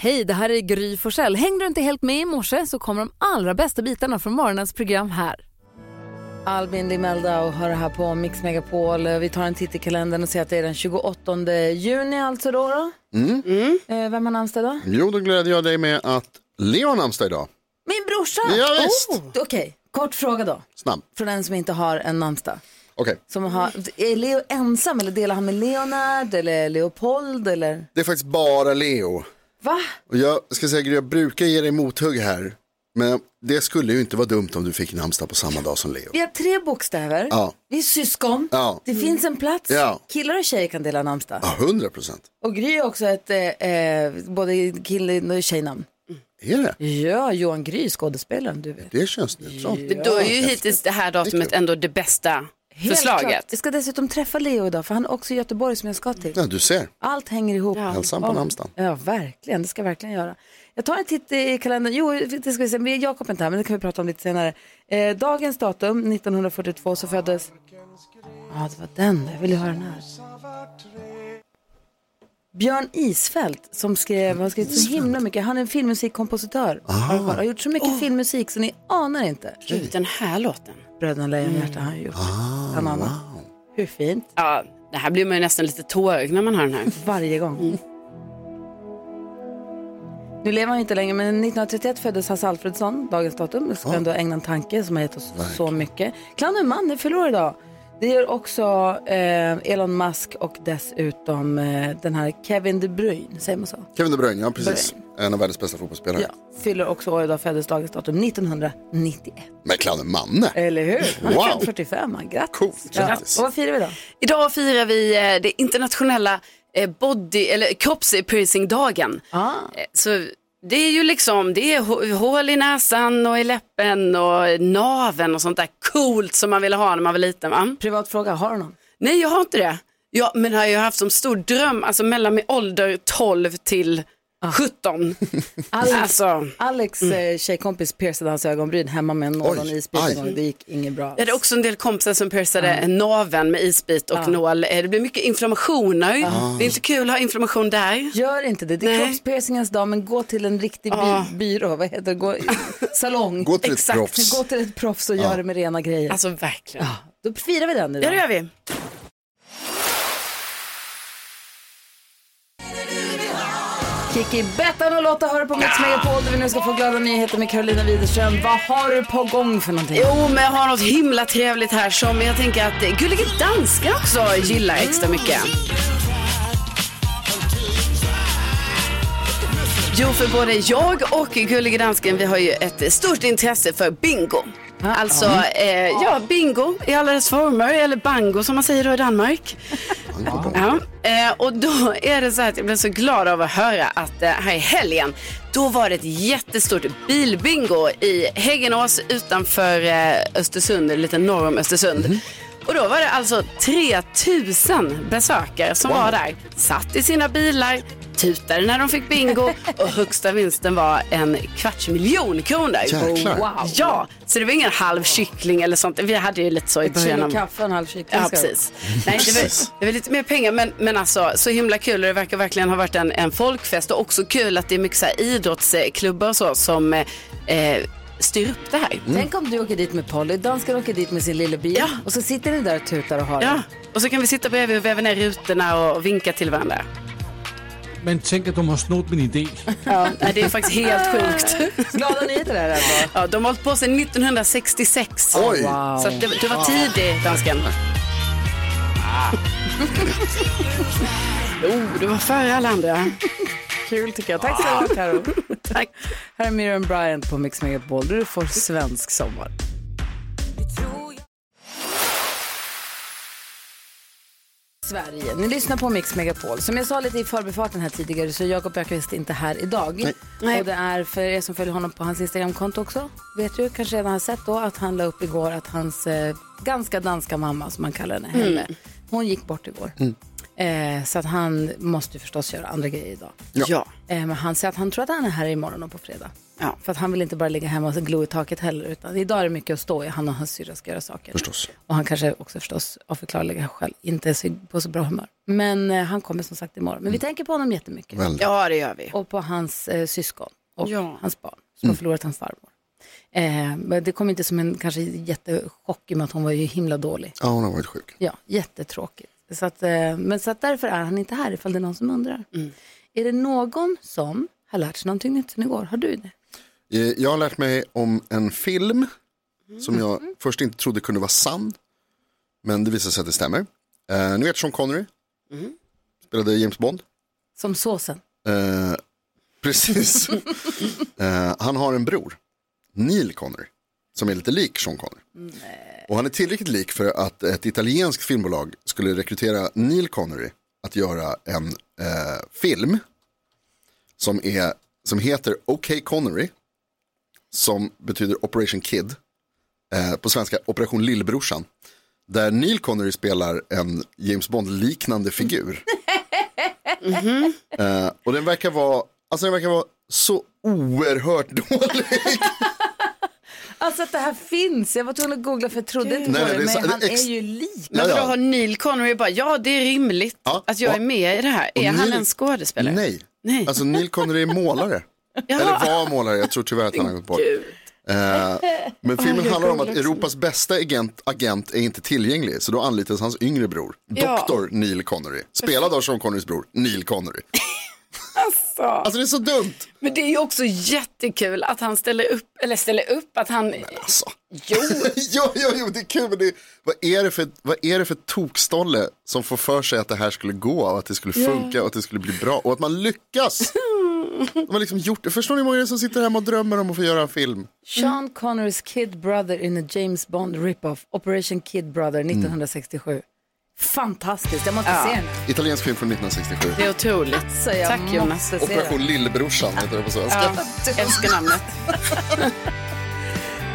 Hej, det här är Gry Forssell. Hängde du inte helt med i morse så kommer de allra bästa bitarna från morgonens program här. Albin Limelda och hör här på Mix Megapol. Vi tar en titt i kalendern och ser att det är den 28 juni alltså då. då. Mm. Eh, vem har namnsdag idag? Jo, då gläder jag dig med att Leo har namnsdag idag. Min brorsa! Ja, visst. Oh, Okej, kort fråga då. Snabb. Från en som inte har en namnsdag. Okej, Som har, är Leo ensam eller delar han med Leonard eller Leopold eller? det är faktiskt bara Leo. Va? Och jag ska säga, jag brukar ge dig mothugg här. Men det skulle ju inte vara dumt om du fick namnsdag på samma dag som Leo. Vi har tre bokstäver. Ja. Vi är syskon. Ja. Det finns en plats. Ja. Killar och tjejer kan dela namnsdag. Ja, hundra procent. Och Gry är också ett eh, eh, både kille och tjejnamn. Är det? Ja, Johan Gry, skådespelaren, du vet. Det är könsneutralt. Men Då är ju hittills det här datumet ändå det bästa Helt förslaget. klart. Jag ska dessutom träffa Leo idag, för han är också i Göteborg som jag ska till. Ja, du ser. Allt hänger ihop. Hälsan på Ja. namnsdagen. Ja, verkligen. Det ska jag verkligen göra. Jag tar en titt i kalendern. Jo, det ska vi se. Vi är Jakob inte här, men det kan vi prata om lite senare. Eh, dagens datum, 1942, så föddes... Ja, det var den. Jag vill ju höra den här. Björn Isfält som skrev, har skrivit så himla mycket. Han är en filmmusikkompositör. Har, har gjort så mycket filmmusik så ni anar inte. Gud, den här låten. Bröderna Lejonhjärta har han gjort. Bland annat. Hur fint? Ja, det här blir man ju nästan lite tårögd när man hör den här. Varje gång. Nu lever han inte längre, men 1931 föddes Hasse Alfredsson, dagens datum. Jag ska ändå ägna en tanke som har gett oss så mycket. Clownen Manne fyller idag. Det gör också eh, Elon Musk och dessutom eh, den här Kevin De Bruyne, säger man så? Kevin De Bruyne, ja precis. En av världens bästa fotbollsspelare. Ja, fyller också år idag, föddes dagens datum 1991. Med clownen Manne. Eller hur? Han Wow. är 45, man. grattis. Coolt, Ja. grattis. Och vad firar vi då? Idag firar vi eh, det internationella eh, body, eller kroppspiercingdagen. Ah. Eh, Så det är ju liksom, det är hå- hål i näsan och i läppen och naven och sånt där coolt som man ville ha när man var liten va? Privat fråga, har du någon? Nej, jag har inte det. Ja, men har jag haft som stor dröm, alltså mellan min ålder 12 till 17. Alex, Alltså, Alex eh, tjejkompis piercade hans ögonbryn hemma med nål och en isbit en gång. Det gick inget bra. jag hade också en del kompisar som piercade naveln med isbit och nål. Eh, Det blir mycket inflammationer. Det är inte kul att ha inflammation där. Gör inte det. Det är Nej. kroppspiercingens dag, men gå till en riktig Ja. byrå. Vad heter det? Gå, salong. Gå till ett Exakt. proffs. Gå till ett proffs och gör det med rena grejer. Alltså verkligen. Då firar vi den Ja, idag. det gör vi. Kiki Bettan och Lotta hör på Mix Megapol där vi nu ska få glada nyheter med Carolina Widerström. Vad har du på gång för någonting? Jo, men jag har något himla trevligt här som jag tänker att Gullige Dansken också gillar extra mycket. Jo, för både jag och Gullige Dansken, vi har ju ett stort intresse för bingo. Alltså, eh, ja, bingo i alla dess former, eller bango som man säger då i Danmark. Ja, eh, och då är det så här att jag blev så glad av att höra att eh, här i helgen, då var det ett jättestort bilbingo i Häggenås utanför eh, Östersund, eller lite norr om Östersund. Och då var det alltså 3000 besökare som var där, satt i sina bilar, tutade när de fick bingo och högsta vinsten var en kvarts miljon kronor. Jäklar. Wow. Ja, så det var ingen halv kyckling eller sånt. Vi hade ju lite så i Ett början. kilo av- kaffe, en halv kyckling. Ja, precis. Nej, det var, det var lite mer pengar, men, men alltså så himla kul. Och det verkar verkligen ha varit en, en folkfest och också kul att det är mycket så här idrottsklubbar och så som eh, styr upp det här. vara. Tänk om du åker dit med Polly, dansken åker dit med sin lilla bil Ja. och så sitter ni där och tutar och har Ja, det. och så kan vi sitta bredvid och väva ner rutorna och vinka till varandra. Men tänk att de har snott min idé. Ja, det är faktiskt helt sjukt. Glada nyheter är det alltså. Ja, de har hållit på sedan 1966. Oj. Wow. Så att det, du var tidig, dansken. Oh, du var före alla andra. Kul tycker jag. Tack så mycket Karo. Tack. Här är Miriam Bryant på Mix Megapol där du får svensk sommar. Sverige. Ni lyssnar på Mix Megapol. Som jag sa lite i förbifarten här tidigare så är Jakob Öqvist inte här idag. Nej. Och det är för er som följer honom på hans Instagramkonto också. Vet ju, kanske redan har sett då att han la upp igår att hans eh, ganska danska mamma, som man kallar henne, Helle, hon gick bort igår. Eh, så att han måste förstås göra andra grejer idag. Ja. Eh, men han säger att han tror att han är här imorgon och på fredag. Ja. För att han vill inte bara ligga hemma och glo i taket heller. Utan idag är det mycket att stå i. Han och hans syrra ska göra saker. Förstås. Och han kanske också förstås av förklarliga skäl inte är på så bra humör. Men eh, han kommer som sagt imorgon. Men vi tänker på honom jättemycket. Väldigt. ja, det gör vi. Och på hans eh, syskon och Ja. hans barn som har förlorat hans farmor. Eh, men det kom inte som en kanske jättechock i och med att hon var ju himla dålig. Ja, hon har varit sjuk. Ja, jättetråkigt. Så att, eh, men så att därför är han inte här ifall det är någon som undrar. Är det någon som har lärt sig någonting nytt sen igår? Har du det? Eh, Jag har lärt mig om en film som jag först inte trodde kunde vara sann. Men det visade sig att det stämmer. Eh, ni vet Sean Connery? Spelade James Bond. Som såsen. Eh, precis. eh, han har en bror, Neil Connery, som är lite lik Sean Connery. Och han är tillräckligt lik för att ett italienskt filmbolag skulle rekrytera Neil Connery att göra en eh, film som, är, som heter OK Connery, som betyder Operation Kid, eh, på svenska Operation Lillbrorsan, där Neil Connery spelar en James Bond-liknande figur. Eh, och den verkar vara, alltså den verkar vara så oerhört dålig. Alltså att det här finns. Jag var tvungen att googla för jag trodde inte Nej, på nej, det. Men så- han det är ex- är ju lik. Men Ja, då ja. har Neil Connery bara, ja det är rimligt Ja, att jag ja. är med i det här. Är han Neil- en skådespelare? Nej. Nej. alltså Neil Connery är målare. Eller var målare, jag tror tyvärr att han har gått bort. Eh, men filmen handlar om att. Europas bästa agent, agent är inte tillgänglig, så då anlitas hans yngre bror, Ja. Dr. Neil Connery, spelad av Sean Connerys bror, Neil Connery. Alltså. Alltså det är så dumt. Men det är ju också jättekul att han ställer upp, eller ställer upp att han... Alltså. Jo, jo, jo, jo, det är kul, men det, vad, är det för, vad är det för tokstolle som får för sig att det här skulle gå och att det skulle funka och att det skulle bli bra och att man lyckas? De har liksom gjort det. Förstår ni hur många som sitter hemma och drömmer om att få göra en film? Sean Connerys Kid Brother in a James Bond rip-off. Operation Kid Brother 1967. Fantastiskt, jag måste se den. Italiensk film från 1967. det är otroligt. Så jag Tack Jonas. Operation den. Lillbrorsan heter det på svenska. Ja, älskar namnet.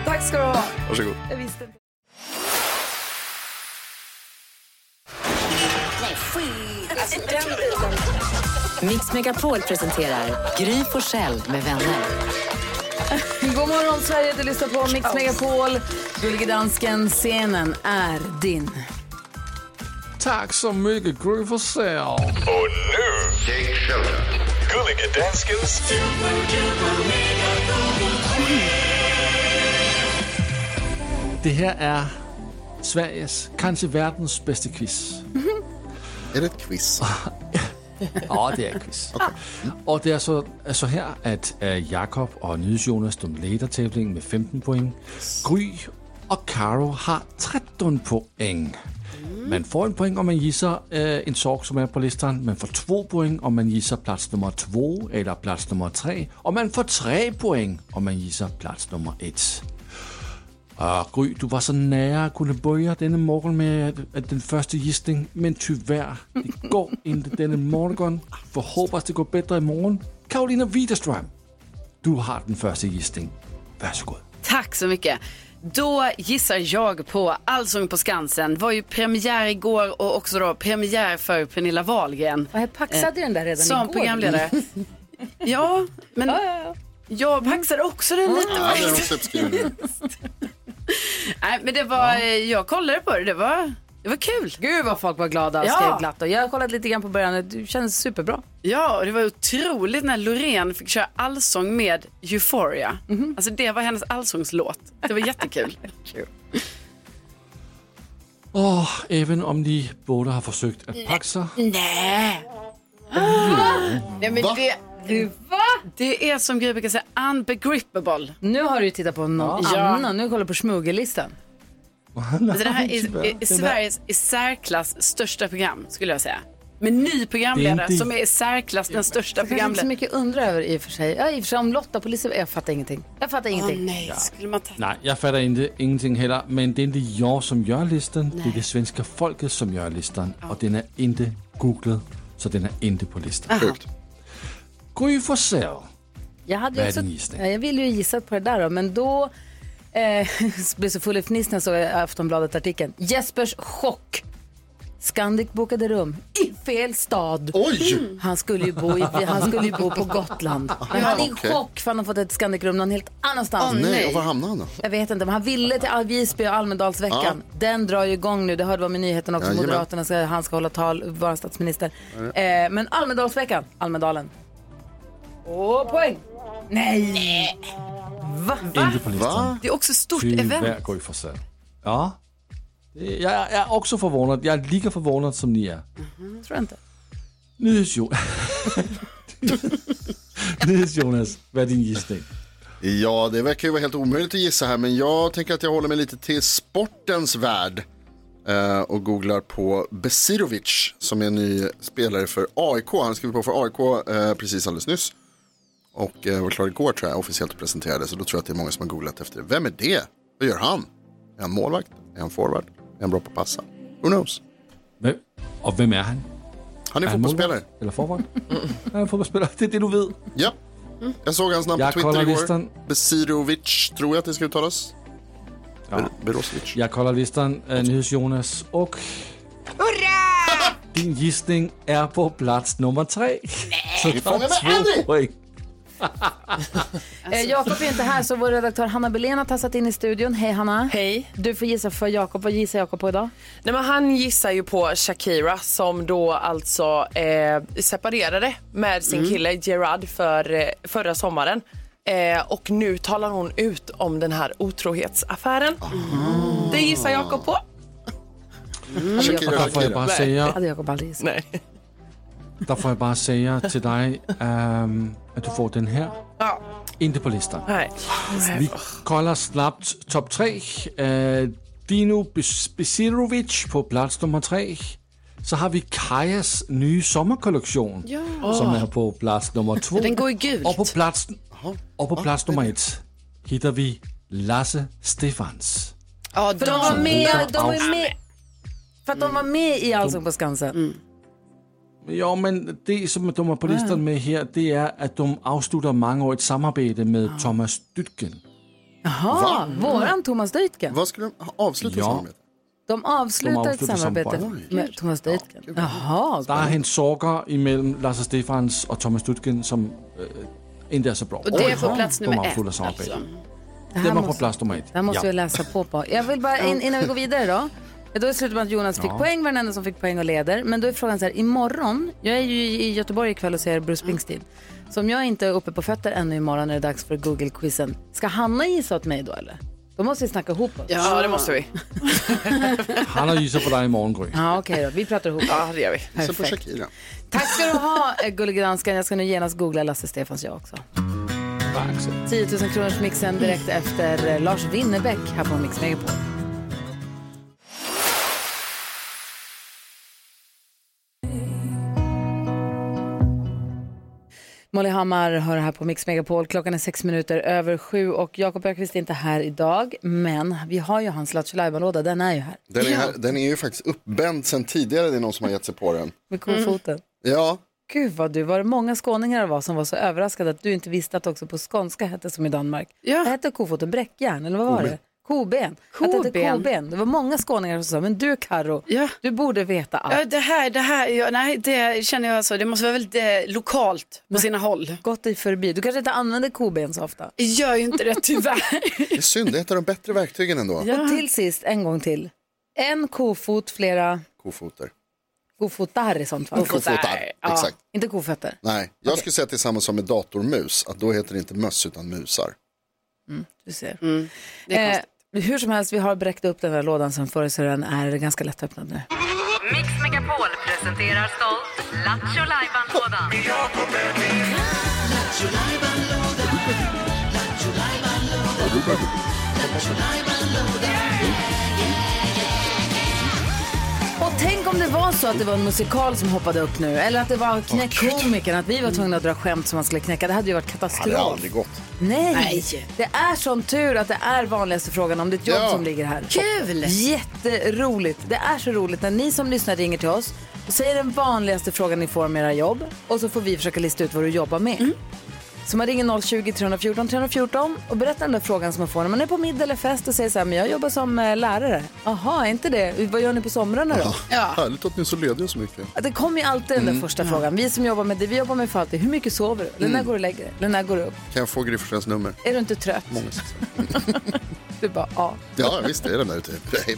Tack ska du ha. Varsågod. Jag visste inte. Mix Megapol presenterar Gry Forssell med vänner. God morgon Sverige, du lyssnar på Mix Megapol. Gullige dansken, scenen är din. Tack så mycket, Gry Forssell. Och nu, Take Shelter. Gullige Danskens Det här är Sveriges, kanske världens bästa quiz. Är det ett quiz? Ja, det är ett quiz. Och det är så, så här att äh, Jakob och NyhetsJonas de leder tävlingen med 15 poäng. Gry och Karo har 13 poäng. Man får en poäng om man gissar äh, en sak som är på listan. Man får två poäng om man gissar plats nummer två eller plats nummer tre. Och man får tre poäng om man gissar plats nummer ett. Ah, Gry, du var så nära att kunna börja denna morgon med att- den första gissning, men tyvärr, det går inte denna morgon. Får hoppas det går bättre imorgon. Karolina Widerström, du har den första gissning. Varsågod. Tack så mycket. Då gissar jag på Allsång på Skansen. var ju premiär igår och också då premiär för Pernilla Wahlgren. Och jag paxade den där redan Som igår. programledare. Ja, men Ja, ja, ja. jag paxade också den lite. Ja, det är också uppskrivet. Nej, men det var, eh, jag kollade på det, det var, det var kul. Gud vad folk var glada och Ja. skrev glatt. Och jag har kollat lite grann på början, det känns superbra. Ja, och det var otroligt när Loreen fick köra allsång med Euphoria. Alltså det var hennes allsångslåt. Det var jättekul. Åh, även om ni båda har försökt att paxa. Nej. Nej men Va? det, det är som Gry brukar säga, unbegrippable. Nu har du ju tittat på någon Ja. annan, nu kollar du på smuggellistan. Det här är, är, är Sveriges i särklass största program skulle jag säga. Med ny programledare Det är inte- som är i särklass den största Jag kanske inte så programledaren. mycket undra över i och för sig. Ja, i och för sig om Lotta på Liseberg, jag fattar ingenting. Jag fattar ingenting. nej, skulle man ta... Nej, jag fattar inte, ingenting heller. Men det är inte jag som gör listan. Det är det svenska folket som gör listan. Och den är inte googlad. Så den är inte på listan. Sjukt. Gry Forssell. Jag, hade Vad är också, din gissning? Ja, jag ville ju gissa på det där då, men då eh, blev så full i fniss när jag såg Aftonbladet-artikeln. Jespers chock. Scandic bokade rum i fel stad. Oj! Han skulle ju bo, i, han skulle ju bo på Gotland. Men han är i okej. chock för han har fått ett Scandic-rum någon helt annanstans. Nej, och var hamnade han då? Jag vet inte, men han ville till Al- Visby och Almedalsveckan. Den drar ju igång nu. Det hörde vi om i nyheten också. Jajamän. Moderaterna ska, han ska hålla tal, vara statsminister. Eh, men Almedalsveckan, Almedalen. Åh, poäng! Nej! Va? Inte på listan. Va? Det är också ett stort Tyvärr event. Gry Forssell. Ja. Det- Jag är också förvånad. Jag är lika förvånad som ni är. Tror jag inte. Nyhets-Jonas. Nyhets-Jonas, vad är din gissning? Ja, det verkar ju vara helt omöjligt att gissa här, men jag tänker att jag håller mig lite till sportens värld eh, och googlar på Besirovic som är ny spelare för AIK. Han skrev på för AIK eh, precis alldeles nyss och eh, var klar igår tror jag officiellt presenterades så då tror jag att det är många som har googlat efter det. Vem är det? Vad gör han? Är han målvakt? Är han forward? Är han bra på att passa? Who knows? Vem, och vem är han? Han är Är han fotbollsspelare. målvakt Eller forward? Är han fotbollsspelare? Det är det du vet. Ja, jag såg hans namn på Jag Twitter kollar igår. listan. Besirovic tror jag att det ska uttalas. Ja. Ber- Berosevic. Jag kollar listan, äh, Nyhets-Jonas och... Hurra! Din gissning är på plats nummer tre. Så Vi fångar med två poäng. Eh, Jakob är inte här så vår redaktör Hanna Belén har tassat in i studion. Hej Hanna. Hej. Du får gissa för Jakob. Vad gissar Jakob på idag? Nej, men han gissar ju på Shakira som då alltså eh, separerade med sin kille Gerard för, eh, förra sommaren. Eh, och nu talar hon ut om den här otrohetsaffären. Det gissar Jakob på. Shakira, Där får jag Shakira. bara säga, hade Jakob aldrig gissat. Nej. Där får jag bara säga till dig ehm, att du får den här. Ja. Inte på listan. Nej. Vi kollar snabbt topp tre. Eh, Dino Bes- Besirovic på plats nummer tre. Så har vi Kajas nya sommarkollektion som är på plats nummer två. Den går i gult. Och på plats, och på plats nummer ett hittar vi Lasse Stefans. Ja, För de var med, de var med. För att de var med i Allsång på Skansen. Ja, men det som de är på listan med här, det är att de avslutar mångårigt samarbete med Thomas Dytgen. Jaha, våran Thomas Dytgen. Vad skulle de avsluta Ja. samarbetet? De avslutar De ett avslutar samarbete med Thomas Dytgen. Jaha, Der er en sorger imellem Lasse Stefans och Thomas Dytgen som øh, inte är så bra. Och det är på plats nummer ett alltså. det här var på måste, plats nummer ett. det här måste vi läsa på på. Jag vill bara, in, innan vi går vidare då. Då är det slut med att Jonas fick poäng, var den enda som fick poäng och leder. Men då är frågan så här, imorgon, jag är ju i Göteborg ikväll och ser Bruce Springsteen. Så om jag inte är uppe på fötter ännu imorgon är det dags för Google-quizen. Ska Hanna gissa åt mig då eller? Då måste vi snacka ihop oss. Ja, det måste vi. Han har gissat på dig imorgon, Gry. Ja, okej då. Vi pratar ihop. Ja, det gör vi. Så på Perfekt. Tack ska du ha, eh, gullige dansken. Jag ska nu genast googla Lasse Stefans jag också. 10 000 kronors mixen direkt efter eh, Lars Winnerbäck här på Mix Megapol. Molly Hammar hör här på Mix Megapol. Klockan är sex minuter över sju och Jakob Ökvist är inte här idag. Men vi har ju hans Lattjo låda den är ju här. Den är, här, den är ju faktiskt uppbänd sen tidigare, det är någon som har gett sig på den. Med kofoten. Ja, Gud vad du, var det många skåningar det var som var så överraskade att du inte visste att också på skånska hette som i Danmark. Ja. Vad hette kofoten? Bräckjärn eller vad var det? Koben. Att det Koben. koben. Det var många skåningar som sa, men du Karo, Ja. du borde veta allt. Ja, det här, det här, ja, nej, det känner jag alltså, det måste vara väldigt eh, lokalt på sina håll. Gått dig förbi. Du kanske inte använder koben så ofta. Jag gör ju inte det tyvärr. det är synd, det är ett av de bättre verktygen ändå. Och till sist, en gång till. En kofot, flera Kofoter. kofotar i sånt fall. Kofotar, exakt. Inte kofötter. Nej, jag skulle säga att det är samma som med datormus, att då heter det inte möss utan musar. Du ser. Det är Eh, konstigt. Hur som helst, vi har bräckt upp den där lådan sen förr så den är ganska lättöppnad nu. Mix Megapol presenterar stolt Lattjo Lajban-lådan. Tänk om det var så att det var en musikal som hoppade upp nu. Eller att det var knäckkomikern, att vi var tvungna att dra skämt som man skulle knäcka. Det hade ju varit Det hade katastrof. aldrig gått. Nej. Nej. det är sån tur att det är vanligaste frågan om ditt jobb Ja. som ligger här. Kul! Jätteroligt. Det är så roligt när ni som lyssnar ringer till oss och säger den vanligaste frågan ni får om era jobb och så får vi försöka lista ut vad du jobbar med. Så man ringer 020 314 314 och berättar den där frågan som man får när man är på middag eller fest och säger så här, men jag jobbar som eh, lärare. Jaha, är inte det? Vad gör ni på somrarna då? Ja. Härligt att ni är så lediga så mycket. Ja, Det kommer ju alltid den där första frågan. Vi som jobbar med det, vi jobbar med för alltid. Hur mycket sover du? Eller när går du och lägger dig? Eller när går du upp? Kan jag få Gry nummer? Är du inte trött? Många Du bara, ja. Ja, visst är den där ute. Nej.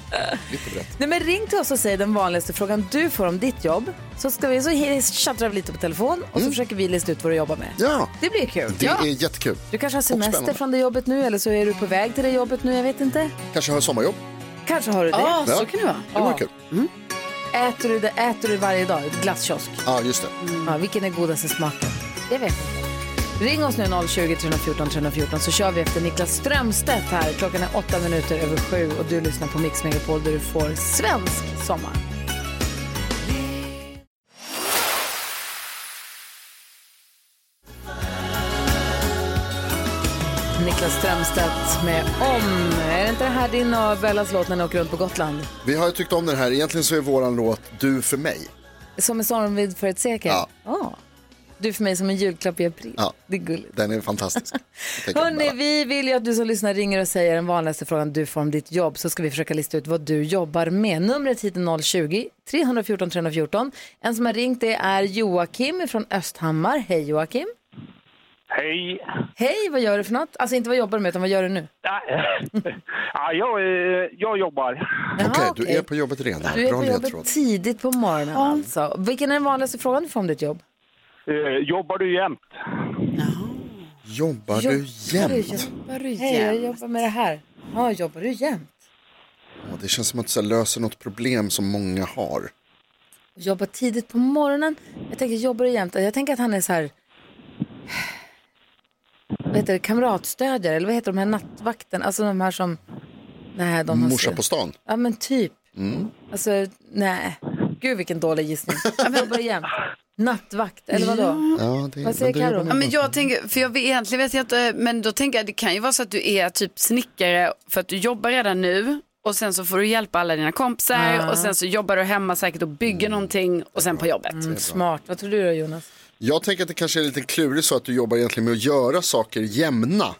Nej, men ring till oss och säg den vanligaste frågan du får om ditt jobb. Så ska vi så tjattrar vi lite på telefon och så försöker vi lista ut vad du jobbar med. Ja, Det blir kul. det är jättekul. Du kanske har semester från det jobbet nu eller så är du på väg till det jobbet nu, jag vet inte. Kanske har sommarjobb. Kanske har du det. Ja, Ja. så kan det vara. Det vore kul. Äter, du det, äter du varje dag? Ett glasskiosk? Ja, just det. Ja, vilken är godaste smaken? Jag vet inte. Ring oss nu 020 314 314 så kör vi efter Niklas Strömstedt här. Klockan är åtta minuter över sju och du lyssnar på Mix Megapol där du får svensk sommar. Niklas Strömstedt med Om. Är det inte det här din och Bellas låt när ni åker runt på Gotland? Vi har ju tyckt om den här. Egentligen så är våran låt Du för mig. Som en stormvind för ett sekel? Ja. Ah. Du för mig som en julklapp i april. Ja. Det är gulligt. Den är fantastisk. Hörni, vi vill ju att du som lyssnar ringer och säger den vanligaste frågan du får om ditt jobb så ska vi försöka lista ut vad du jobbar med. Numret hit är 020-314 314. En som har ringt det är Joakim från Östhammar. Hej Joakim. Hej. Hej, vad gör du för något? Alltså inte vad jobbar du med utan vad gör du nu? Ja, jag, eh, jag jobbar. Okej, du okej. är på jobbet redan. Du är Bra på jobbet ledtråd. tidigt på morgonen alltså. Vilken är den vanligaste frågan du får om ditt jobb? Eh, Jobbar du jämt? Jobbar du jämt? Jobbar du Hej, jag jämt? jobbar med det här. Ja, jobbar du jämt? Ja, det känns som att så här löser något problem som många har. Jobbar tidigt på morgonen. Jag tänker, jobbar du jämt? Jag tänker att han är så här... Vad heter det? Kamratstödjare? Eller vad heter de här nattvakten? Alltså de här som... Nej, de har Morsa på stan. Ja, men typ. Alltså, nej. Gud, vilken dålig gissning. Jag jobbar jämt. Nattvakt, eller vadå? Ja, det, Vad säger jobbar Ja, men jag tänker, för jag vet, egentligen vet jag inte, men då tänker jag det kan ju vara så att du är typ snickare för att du jobbar redan nu och sen så får du hjälpa alla dina kompisar och sen så jobbar du hemma säkert och bygger någonting och sen på jobbet. Mm, smart. Vad tror du då, Jonas? Jag tänker att det kanske är lite klurigt så att du jobbar egentligen med att göra saker jämna.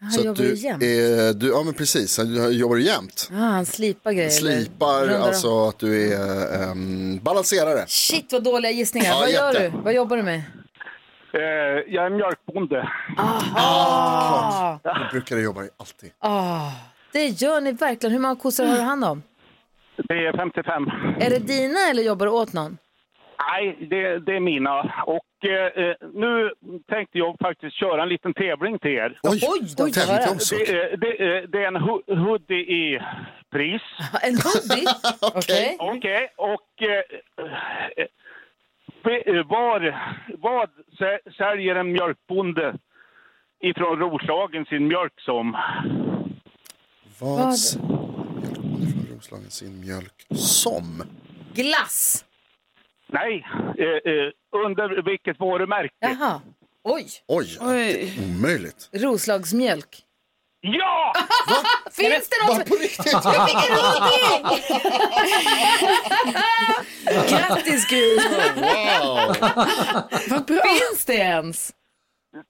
Han så jobbar du ju jämt. Är, du, ja men precis, du jobbar du jämt. Ja, han slipar grejer. Slipar, rundar alltså att du är um, balanserare. Shit, vad dåliga gissningar. Ja, vad gör jätte. du? Vad jobbar du med? Eh, Jag är mjölkbonde. Ah, Det brukar du jobba i alltid. ah, det gör ni verkligen. Hur många kossor har du hand om? Det är 55. Är det dina eller jobbar du åt någon? Nej, det, det är mina. Och eh, nu tänkte jag faktiskt köra en liten tävling till er. Oj, Oj, då, tävling det? också. Det, är- det, är- en hoodie i pris. En hoodie? Okej. Okej, och eh, eh, eh, var, vad sä- säljer en mjölkbonde ifrån Roslagen sin mjölk som? Vad Vad? s- mjölkbonde från Roslagen sin mjölk som? Glass. Nej, eh, eh, under vilket varumärke? Jaha. Oj. Oj, Oj. omöjligt. Roslagsmjölk. Ja! Finns det något Bara på riktigt? Jag fick en hoodie! Grattis Gud! Wow! Finns det ens?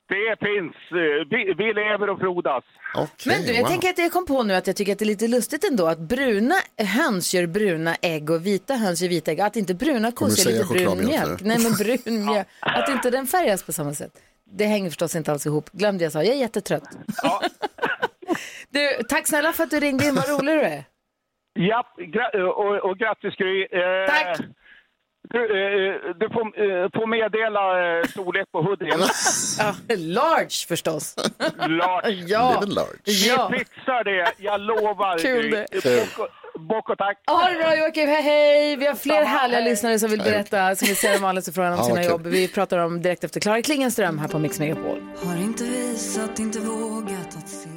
Det finns. eh, Vi, vi lever och frodas. Okej, Men du, jag wow. tänker att jag kom på nu att jag tycker att det är lite lustigt ändå att bruna höns gör bruna ägg och vita höns gör vita ägg. Att inte bruna Kommer kossor gör säga lite brun chokladmjölk, mjölk. Nej, men brun mjölk. Att inte den färgas på samma sätt. Det hänger förstås inte alls ihop. Glöm det jag sa, jag är jättetrött. Du, tack snälla för att du ringde in, vad rolig du är. Ja, gra- och, och grattis Gry. Eh, Tack. Du, eh, du får, eh, får meddela eh, storlek på hoodien. Ja, large förstås. Large. Ja. Live large. Ja. Vi fixar det, jag lovar. Kul Gry. det. Och tack. Ha det bra Joakim, hej hej! Vi har fler Samma, härliga hej. lyssnare som vill berätta, som vill säga den vanligaste frågan om Ja, sina vad kul. jobb. Vi pratar om direkt efter Klara Klingenström här på Mix Megapol. Har inte visat, inte vågat att se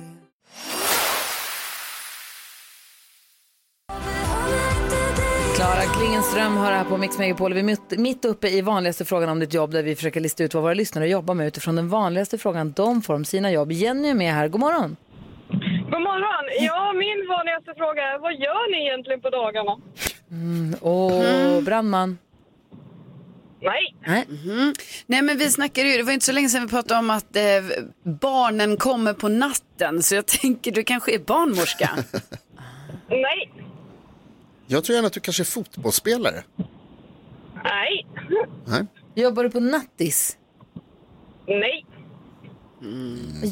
Klara Klingenström har här på Mix Megapol. Vi är mitt, uppe i vanligaste frågan om ditt jobb där vi försöker lista ut vad våra lyssnare jobbar med utifrån den vanligaste frågan de får om sina jobb. Jenny är med här, god morgon. God morgon! Ja, min vanligaste fråga är vad gör ni egentligen på dagarna? Åh, brandman. Nej. Nej. Mhm. Nej men vi snackade ju, det var inte så länge sedan vi pratade om att eh, barnen kommer på natten. Så jag tänker du kanske är barnmorska. Nej. Jag tror gärna att du kanske är fotbollsspelare. Nej. Nej. Jobbar du på nattis? Nej.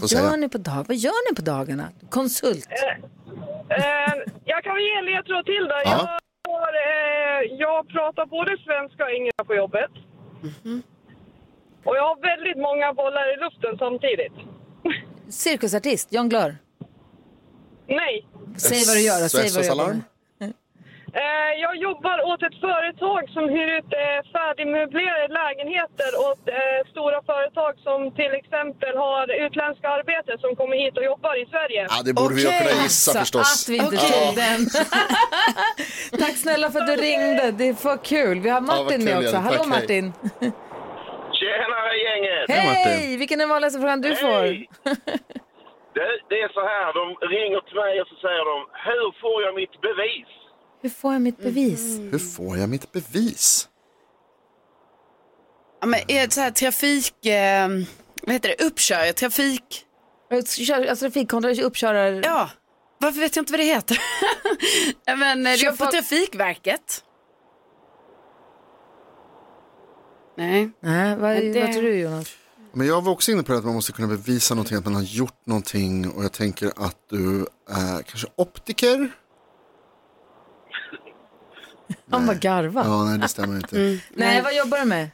Vad får gör ni på dag? Vad gör ni på dagarna? Konsult? Eh, jag kan väl ge en ledtråd till där. Ja. Jag, har, eh, jag pratar både svenska och engelska på jobbet. Och jag har väldigt många bollar i luften samtidigt. Cirkusartist? Jonglör? Nej. Säg vad du gör. Säg vad du? Eh, jag jobbar åt ett företag som hyr ut eh, färdigmöblerade lägenheter åt eh, stora företag som till exempel har utländska arbetare som kommer hit och jobbar i Sverige. Ja, det borde vi ju kunna gissa Så förstås. att vi inte tog den. Tack snälla för att du ringde. Det är för kul. Vi har Martin kul, med också. Hallå Tack, hej. Martin. Tjenare gänget! Hej! Vilken är den vanligaste frågan du får? Hej! Det, det är så här, de ringer till mig och så säger de, hur får jag mitt bevis? Hur får jag mitt bevis? Hur får jag mitt bevis? ja, men är det så här trafik, eh, vad heter det, uppkör, trafik, Alltså trafikkontroll, uppkörare. ja. Varför vet jag inte vad det heter? Men eh, du jobbar på Trafikverket. Nej. Nej, vad, det- vad tror du Jonas? Men jag var också inne på det att man måste kunna bevisa någonting, att man har gjort någonting och jag tänker att du är kanske optiker? Han var garva. Ja, nej det stämmer inte. Nej, vad jobbar du med?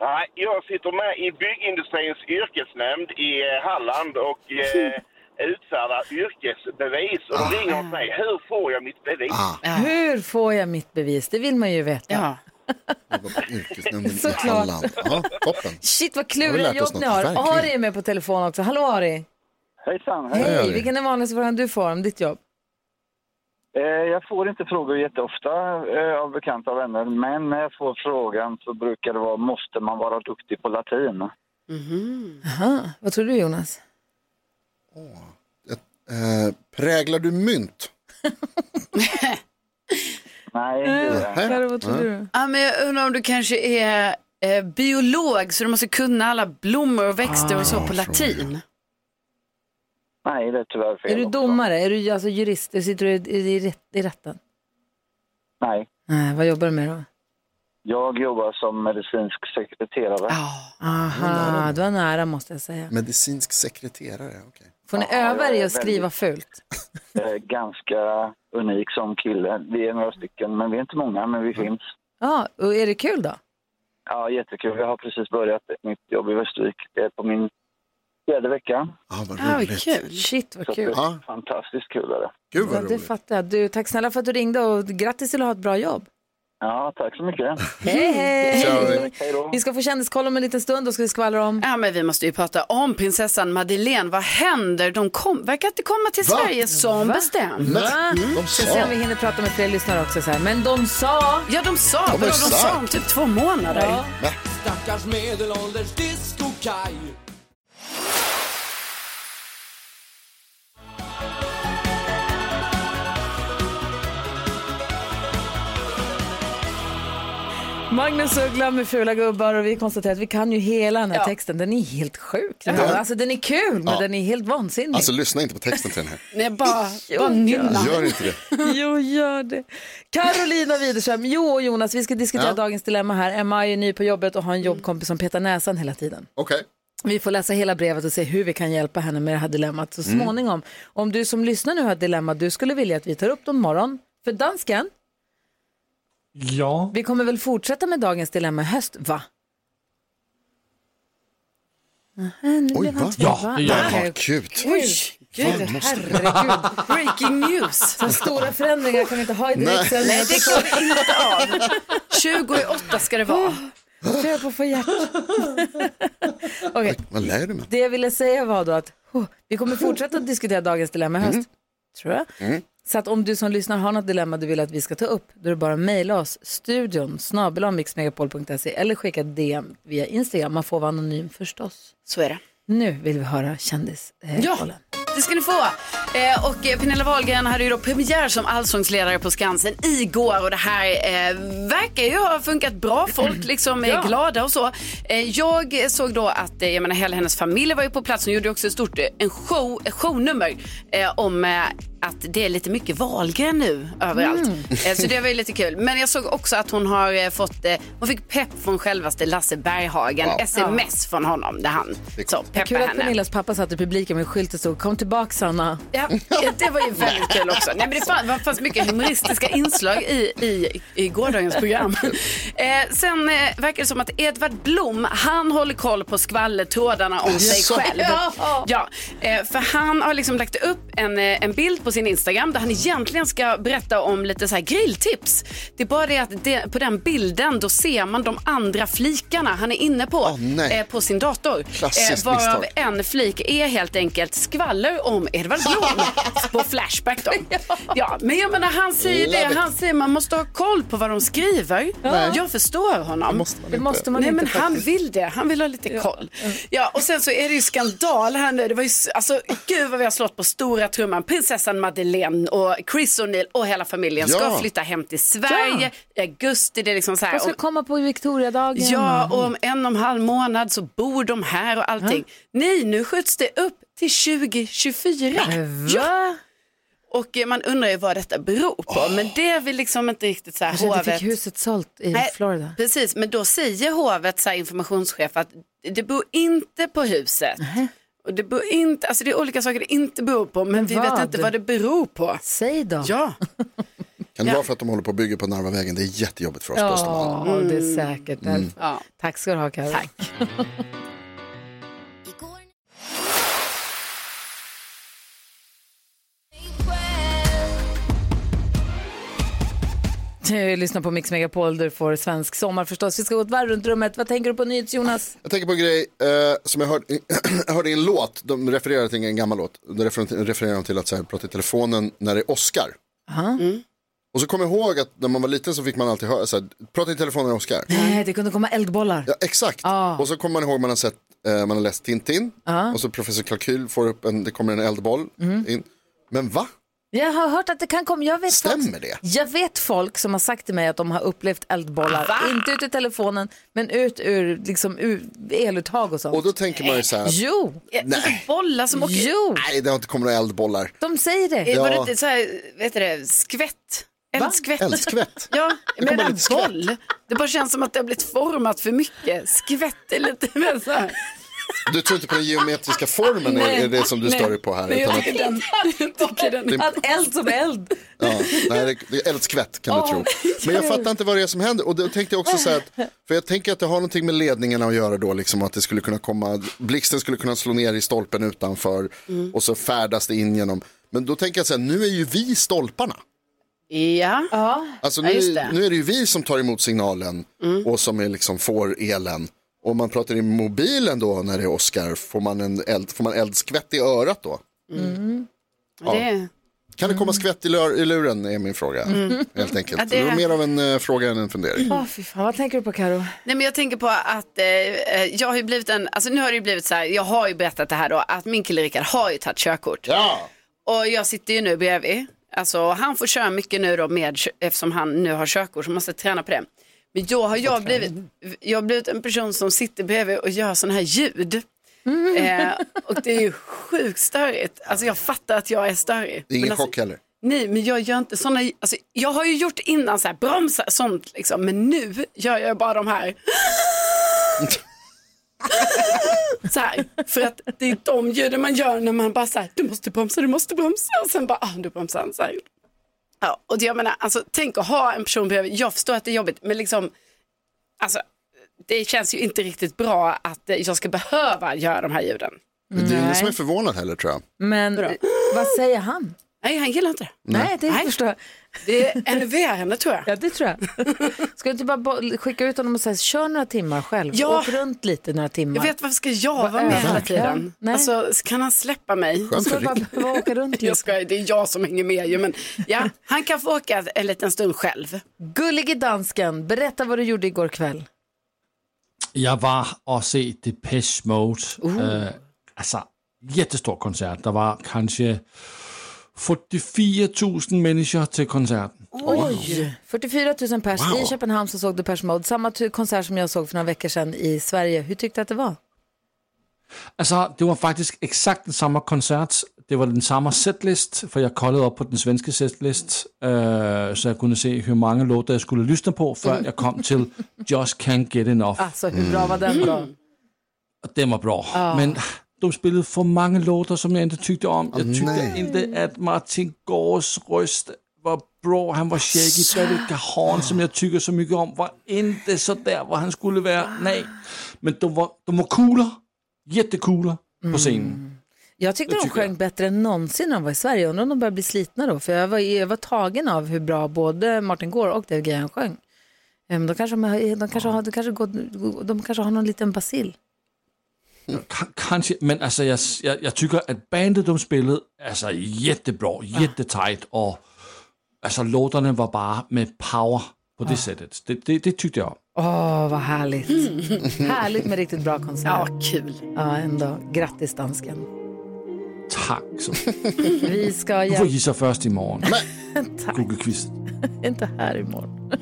Nej, jag sitter med i byggindustrins yrkesnämnd i eh, Halland och eh, utfärdar yrkesbevis. Och de ringer och säger, hur får jag mitt bevis? Ah, Hur får jag mitt bevis? Det vill man ju veta. Ja. jobbar på yrkesnämnden i Såklart. Halland. Ja, toppen. Shit vad Har kluriga lärt oss jobb ni något? har. Verkligen. Ari är med på telefon också. Hallå Ari. Hejsan. Hej, Ari. vilken är vanligaste frågan du får om ditt jobb? Eh, Jag får inte frågor jätteofta eh, av bekanta och vänner, men när jag får frågan så brukar det vara måste man vara duktig på latin? Aha. Vad tror du Jonas? Eh, präglar du mynt? Nej, det är det. Karo, vad tror du? Ja, men jag undrar om du kanske är eh, biolog så du måste kunna alla blommor och växter och så på latin. Nej, det är tyvärr fel. Är du också. domare? Är du alltså jurist? Sitter du i, i, i rätten? Nej, Nej, vad jobbar du med då? jag jobbar som medicinsk sekreterare. Aha, du var nära måste jag säga. Medicinsk sekreterare, okej. Får ni Ja, öva er är att skriva fult? Ganska unik som kille. Vi är några stycken, men vi är inte många, men vi finns. Ja, och är det kul då? Ja, jättekul. Jag har precis börjat nytt jobb i Västervik. Det är på min fjärde vecka. Ja, vad Ja, vad roligt. kul. Shit vad Så kul. det Ja. är fantastiskt kul. Är det. Gud Ja, vad det roligt. fattar jag. Du, tack snälla för att du ringde och grattis till att ha ett bra jobb. Ja, tack så mycket. Hej, hej! Kör. Hej då. Vi ska få kändiskoll om en liten stund. Då ska vi skvallra om... Ja, men vi måste ju prata om prinsessan Madeleine. Vad händer? De kom, verkar inte komma till Va? Sverige som Va? bestämt. Va? De Ska se om vi sa. hinner prata med fler lyssnare också. Så här. Men de sa... Ja, de sa, vadå, de sa om typ två månader. Ja. Stackars medelålders discokaj. Magnus Uggla med fula gubbar och vi konstaterar att vi kan ju hela den här Ja. texten. Den är helt sjuk. Alltså den är kul men Ja. den är helt vansinnig. Alltså lyssna inte på texten till den här. Nej, bara, bara nynna. Gör inte det. Jo, gör det. Carolina Widerström, jo och Jonas, vi ska diskutera Ja. dagens dilemma här. Emma är ny på jobbet och har en jobbkompis som petar näsan hela tiden. Okej. Vi får läsa hela brevet och se hur vi kan hjälpa henne med det här dilemmat så Mm. småningom. Om du som lyssnar nu har ett dilemma du skulle vilja att vi tar upp dem imorgon. För dansken, Ja, vi kommer väl fortsätta med dagens dilemma i höst, va? Aha, nu Oj, blev han va? två, Ja, va? det gör Va? jag. Vad kul. Oj, gud, herregud. Breaking news. Så stora förändringar kan vi inte ha i direktsändning. Nej, det klarar vi inte av. 20 i 8 ska det vara. Jag är på att få hjärt. Okej, Vad lär du mig? det jag ville säga var då att oh, vi kommer fortsätta att diskutera dagens dilemma i höst. Tror jag. Så att om du som lyssnar har något dilemma du vill att vi ska ta upp, då är det bara att mejla oss, studion, snabel-a-mixmegapol.se eller skicka DM via Instagram. Man får vara anonym förstås. Så är det. Nu vill vi höra kändiskollen. Eh, Ja. kollen. det ska ni få. Eh, och eh, Pernilla Wahlgren hade ju då premiär som allsångsledare på Skansen igår och det här eh, verkar ju ha funkat bra. Folk liksom är Ja. glada och så. Eh, jag såg då att, eh, jag menar hela hennes familj var ju på plats. Hon gjorde också ett stort eh, en show, ett shownummer om att det är lite mycket Wahlgren nu överallt. Mm. Eh, så det var ju lite kul. Men jag såg också att hon har eh, fått, eh, hon fick pepp från självaste Lasse Berghagen. Wow. sms från honom där han så, Kul peppar att henne. Pernillas pappa satt i publiken med skylten stod kom tillbaka Sanna. Ja, det var ju väldigt kul också. Nej, men det fanns, det fanns mycket humoristiska inslag i, i, i gårdagens program. Sen verkar det som att Edvard Blom, han håller koll på skvallertrådarna om sig själv. Ja. För han har liksom lagt upp en, en bild på sin Instagram där han egentligen ska berätta om lite så här grilltips. Det är bara det att det, på den bilden då ser man de andra flikarna han är inne på nej. eh, på sin dator. Klassiskt varav misstag. en flik är helt enkelt skvaller om Edvard Blom på Flashback då. Ja, men jag menar han säger Love det, it. han säger man måste ha koll på vad de skriver. Ja. Jag förstår honom. Det måste man Det inte. måste man Nej, inte men han vill det, han vill ha lite koll. Ja, och sen så är det ju skandal här nu. Det var ju, alltså gud vad vi har slått på stora trumman. Prinsessan Madeleine och Chris O'Neill och hela familjen ska Ja. flytta hem till Sverige i augusti. Det är liksom så här. De ska om- komma på Victoriadagen. Ja, och om en och en halv månad så bor de här och allting. Nej, nu skjuts det upp till 2024. Ja. Och eh, man undrar ju vad detta beror på, men det vill liksom inte riktigt så här inte hovet. fick huset sålt i Nej, Florida. Precis, men då säger hovet så här, informationschef att det beror inte på huset. Och det, beror inte, alltså det är olika saker det inte beror på, men, vi vet vad? inte vad det beror på. Säg då. Ja. Kan det Ja. vara för att de håller på att bygga på Narvavägen? Det är jättejobbigt för oss på. Ja, det är säkert. Mm. Ja. Tack ska du ha, Karo. Tack. Du lyssnar på Mix Megapol, där du får svensk sommar förstås. Vi ska gå ett varv runt rummet. Vad tänker du på nyhets, Jonas? Jag tänker på en grej eh, som jag hörde, jag hörde i en låt, de refererar till en gammal låt, de refererar de till att så här, prata i telefonen när det är Oscar. Mm. Och så kommer jag ihåg att när man var liten så fick man alltid höra, så här, prata i telefonen när det är Oscar. Nej, det kunde komma eldbollar. Ja, exakt. Och så kommer man ihåg man har sett, eh, man har läst Tintin Ja. och så professor Kalkyl får upp en, det kommer en eldboll Mm. in. Men va? Jag har hört att det kan komma. Jag vet Stämmer folk, det? Jag vet folk som har sagt till mig att de har upplevt eldbollar. Inte ut i telefonen, men ut ur, liksom, ur eluttag och sånt. Och då tänker man ju så här, Jo. nej, Bollar som åker Jo. nej det har inte kommit några eldbollar. De säger det. Eh, Var det Ja. inte så här, vet du det, skvätt? Eldskvätt. Eldskvätt. Ja, kommer en boll. Det bara känns som att det har blivit format för mycket. Skvätt är lite mer så här. Du tror inte på den geometriska formen är, är det som du Nej. stör dig på här? Nej, utan jag att, tycker den, jag tycker den. Att eld som eld. ja, nej, det, är eldskvätt kan Åh, du tro. Men jag fattar inte vad det är som händer. Och då tänkte jag också så här, att, för jag tänker att det har någonting med ledningarna att göra då, liksom att det skulle kunna komma, blixten skulle kunna slå ner i stolpen utanför Mm. och så färdas det in genom. Men då tänker jag så här, nu är ju vi stolparna. Ja. ja. Alltså Ja, just nu, det. Mm. nu är det ju vi som tar emot signalen och som är liksom får elen. Och om man pratar i mobilen då när det är Oscar, får man en eld, får man eldskvätt i örat då? Mm. Ja. Det, Kan det komma skvätt i, lur, i luren är min fråga. Mm. Helt enkelt. Ja, det... det- var mer av en eh, fråga än en fundering. Åh, fy fan. Vad tänker du på, Karo? Nej men jag tänker på att eh, eh, jag har ju blivit en, alltså nu har det ju blivit så här, jag har ju berättat det här då, att min kille Rickard har ju tagit körkort. Ja. Och jag sitter ju nu bredvid, alltså han får köra mycket nu då med, eftersom han nu har körkort så måste träna på det. Men då har jag blivit, jag har blivit en person som sitter bredvid och gör sådana här ljud. Eh, och det är ju sjukt störigt. Alltså jag fattar att jag är störig. Det är ingen Men alltså, chock heller. Nej, men jag gör inte sådana, alltså, jag har ju gjort innan så här bromsa sånt liksom, men nu gör jag bara de här. Så här, för att det är de ljuden man gör när man bara så här, du måste bromsa, du måste bromsa och sen bara, ah, du bromsar så här. Ja, och jag menar, alltså tänk att ha en person bredvid, jag förstår att det är jobbigt, men liksom, alltså det känns ju inte riktigt bra att eh, jag ska behöva göra de här ljuden. Men det är ingen som är förvånad heller tror jag. Men vad säger han? Nej, han gillar inte det. Nej, det Nej. förstår jag. Det är enerverande tror jag. Ja, det tror jag. Ska du inte bara skicka ut honom och säga, kör några timmar själv. Ja. Åk runt lite några timmar. Jag vet varför ska jag vara med hela tiden? nej. Alltså, kan han släppa mig? Skönt Ska för du bara behöva åka runt lite. Jag ska, det är jag som hänger med ju, men ja, han kan få åka en liten stund själv. Gullige dansken, berätta vad du gjorde igår kväll. Jeg var og se Depeche Mode. Øh, altså, jättestor konsert. Det var kanske 44 000 människor till konserten. Oj! 44 000 pers Wow. i Köpenhamn så såg du Pers Mode. Samma konsert som jag såg för några veckor sedan i Sverige. Hur tyckte du att det var? Altså, det var faktisk exakt den samme koncert. Det var den samme setlist, for jeg kollede op på den svenske setlist, øh, så jeg kunne se, hvor mange låter jeg skulle lytte på, før jeg kom til Just Can't Get Enough. Alltså hur bra var den då? Og den var bra. Ah. Men de spillede for mange låter, som jeg ikke tyckte om. Jeg tyckte nej. ikke, at Martin Gårds røst var bra. Han var shaky. David Gahan, som jeg tycker så mycket om, var inte så där, hvor han skulle være. Nej. Men de var, de var cooler. Jättecooler på scenen. Jag tyckte Det de sjöng bättre än någonsin när de var i Sverige. Jag undrar om de börjar bli slitna då. För jag var, jag var tagen av hur bra både Martin Gore och David Gahan sjöng. De, kanske, har- de, kanske har, de, kanske går, de kanske har någon liten basil. K- Kanske, men alltså jag, jag, jag tycker att bandet de spelade alltså jättebra, jättetight och alltså låtarna var bara med power på det sättet. Det, det, det tyckte jag. Åh, vad härligt. härligt med riktigt bra konsert. Ja, kul. Ja, ändå. Grattis dansken. Tack så Vi ska Du får hjälpa... gissa först imorgon. Google-quiz. Inte här imorgon.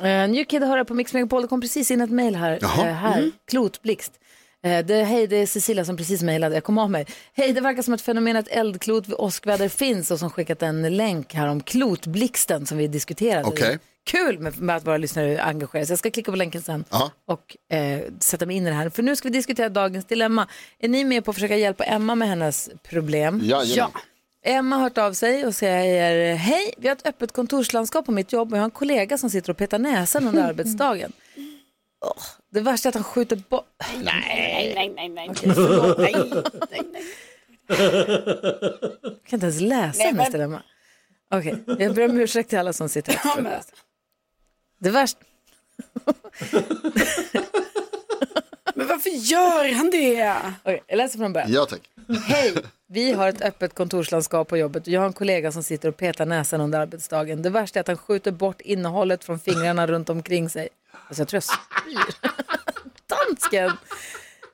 Uh, New Kid hör på Mix Megapol. Det kom precis in ett mejl här. Jaha. eh, här. Klotblixt. Eh, det, hej, det är Cecilia som precis mejlade. Jag kom av mig. Hej, det verkar som att fenomenet eldklot vid åskväder finns och som skickat en länk här om klotblixten som vi diskuterade. Okej. Kul med, med att våra lyssnare engagerar sig. Jag ska klicka på länken sen Ja. och sätta mig in i det här. För nu ska vi diskutera dagens dilemma. Är ni med på att försöka hjälpa Emma med hennes problem? Jajamän. Emma har hört av sig och säger hej, vi har ett öppet kontorslandskap på mitt jobb och jag har en kollega som sitter och petar näsan under arbetsdagen. Åh, det värsta är att han skjuter bort... Nej, nej, nej, nej. Okej, förlåt. nej, nej, nej. Jag kan inte ens läsa Nej, men- dilemma. Okej, jag ber om ursäkt till alla som sitter här. Det värsta... Men varför gör han det? Okej, jag läser från början. Ja tack. Hej, vi har ett öppet kontorslandskap på jobbet och jag har en kollega som sitter och petar näsan under arbetsdagen. Det värsta är att han skjuter bort innehållet från fingrarna runt omkring sig. Alltså jag tror jag spyr. Dansken!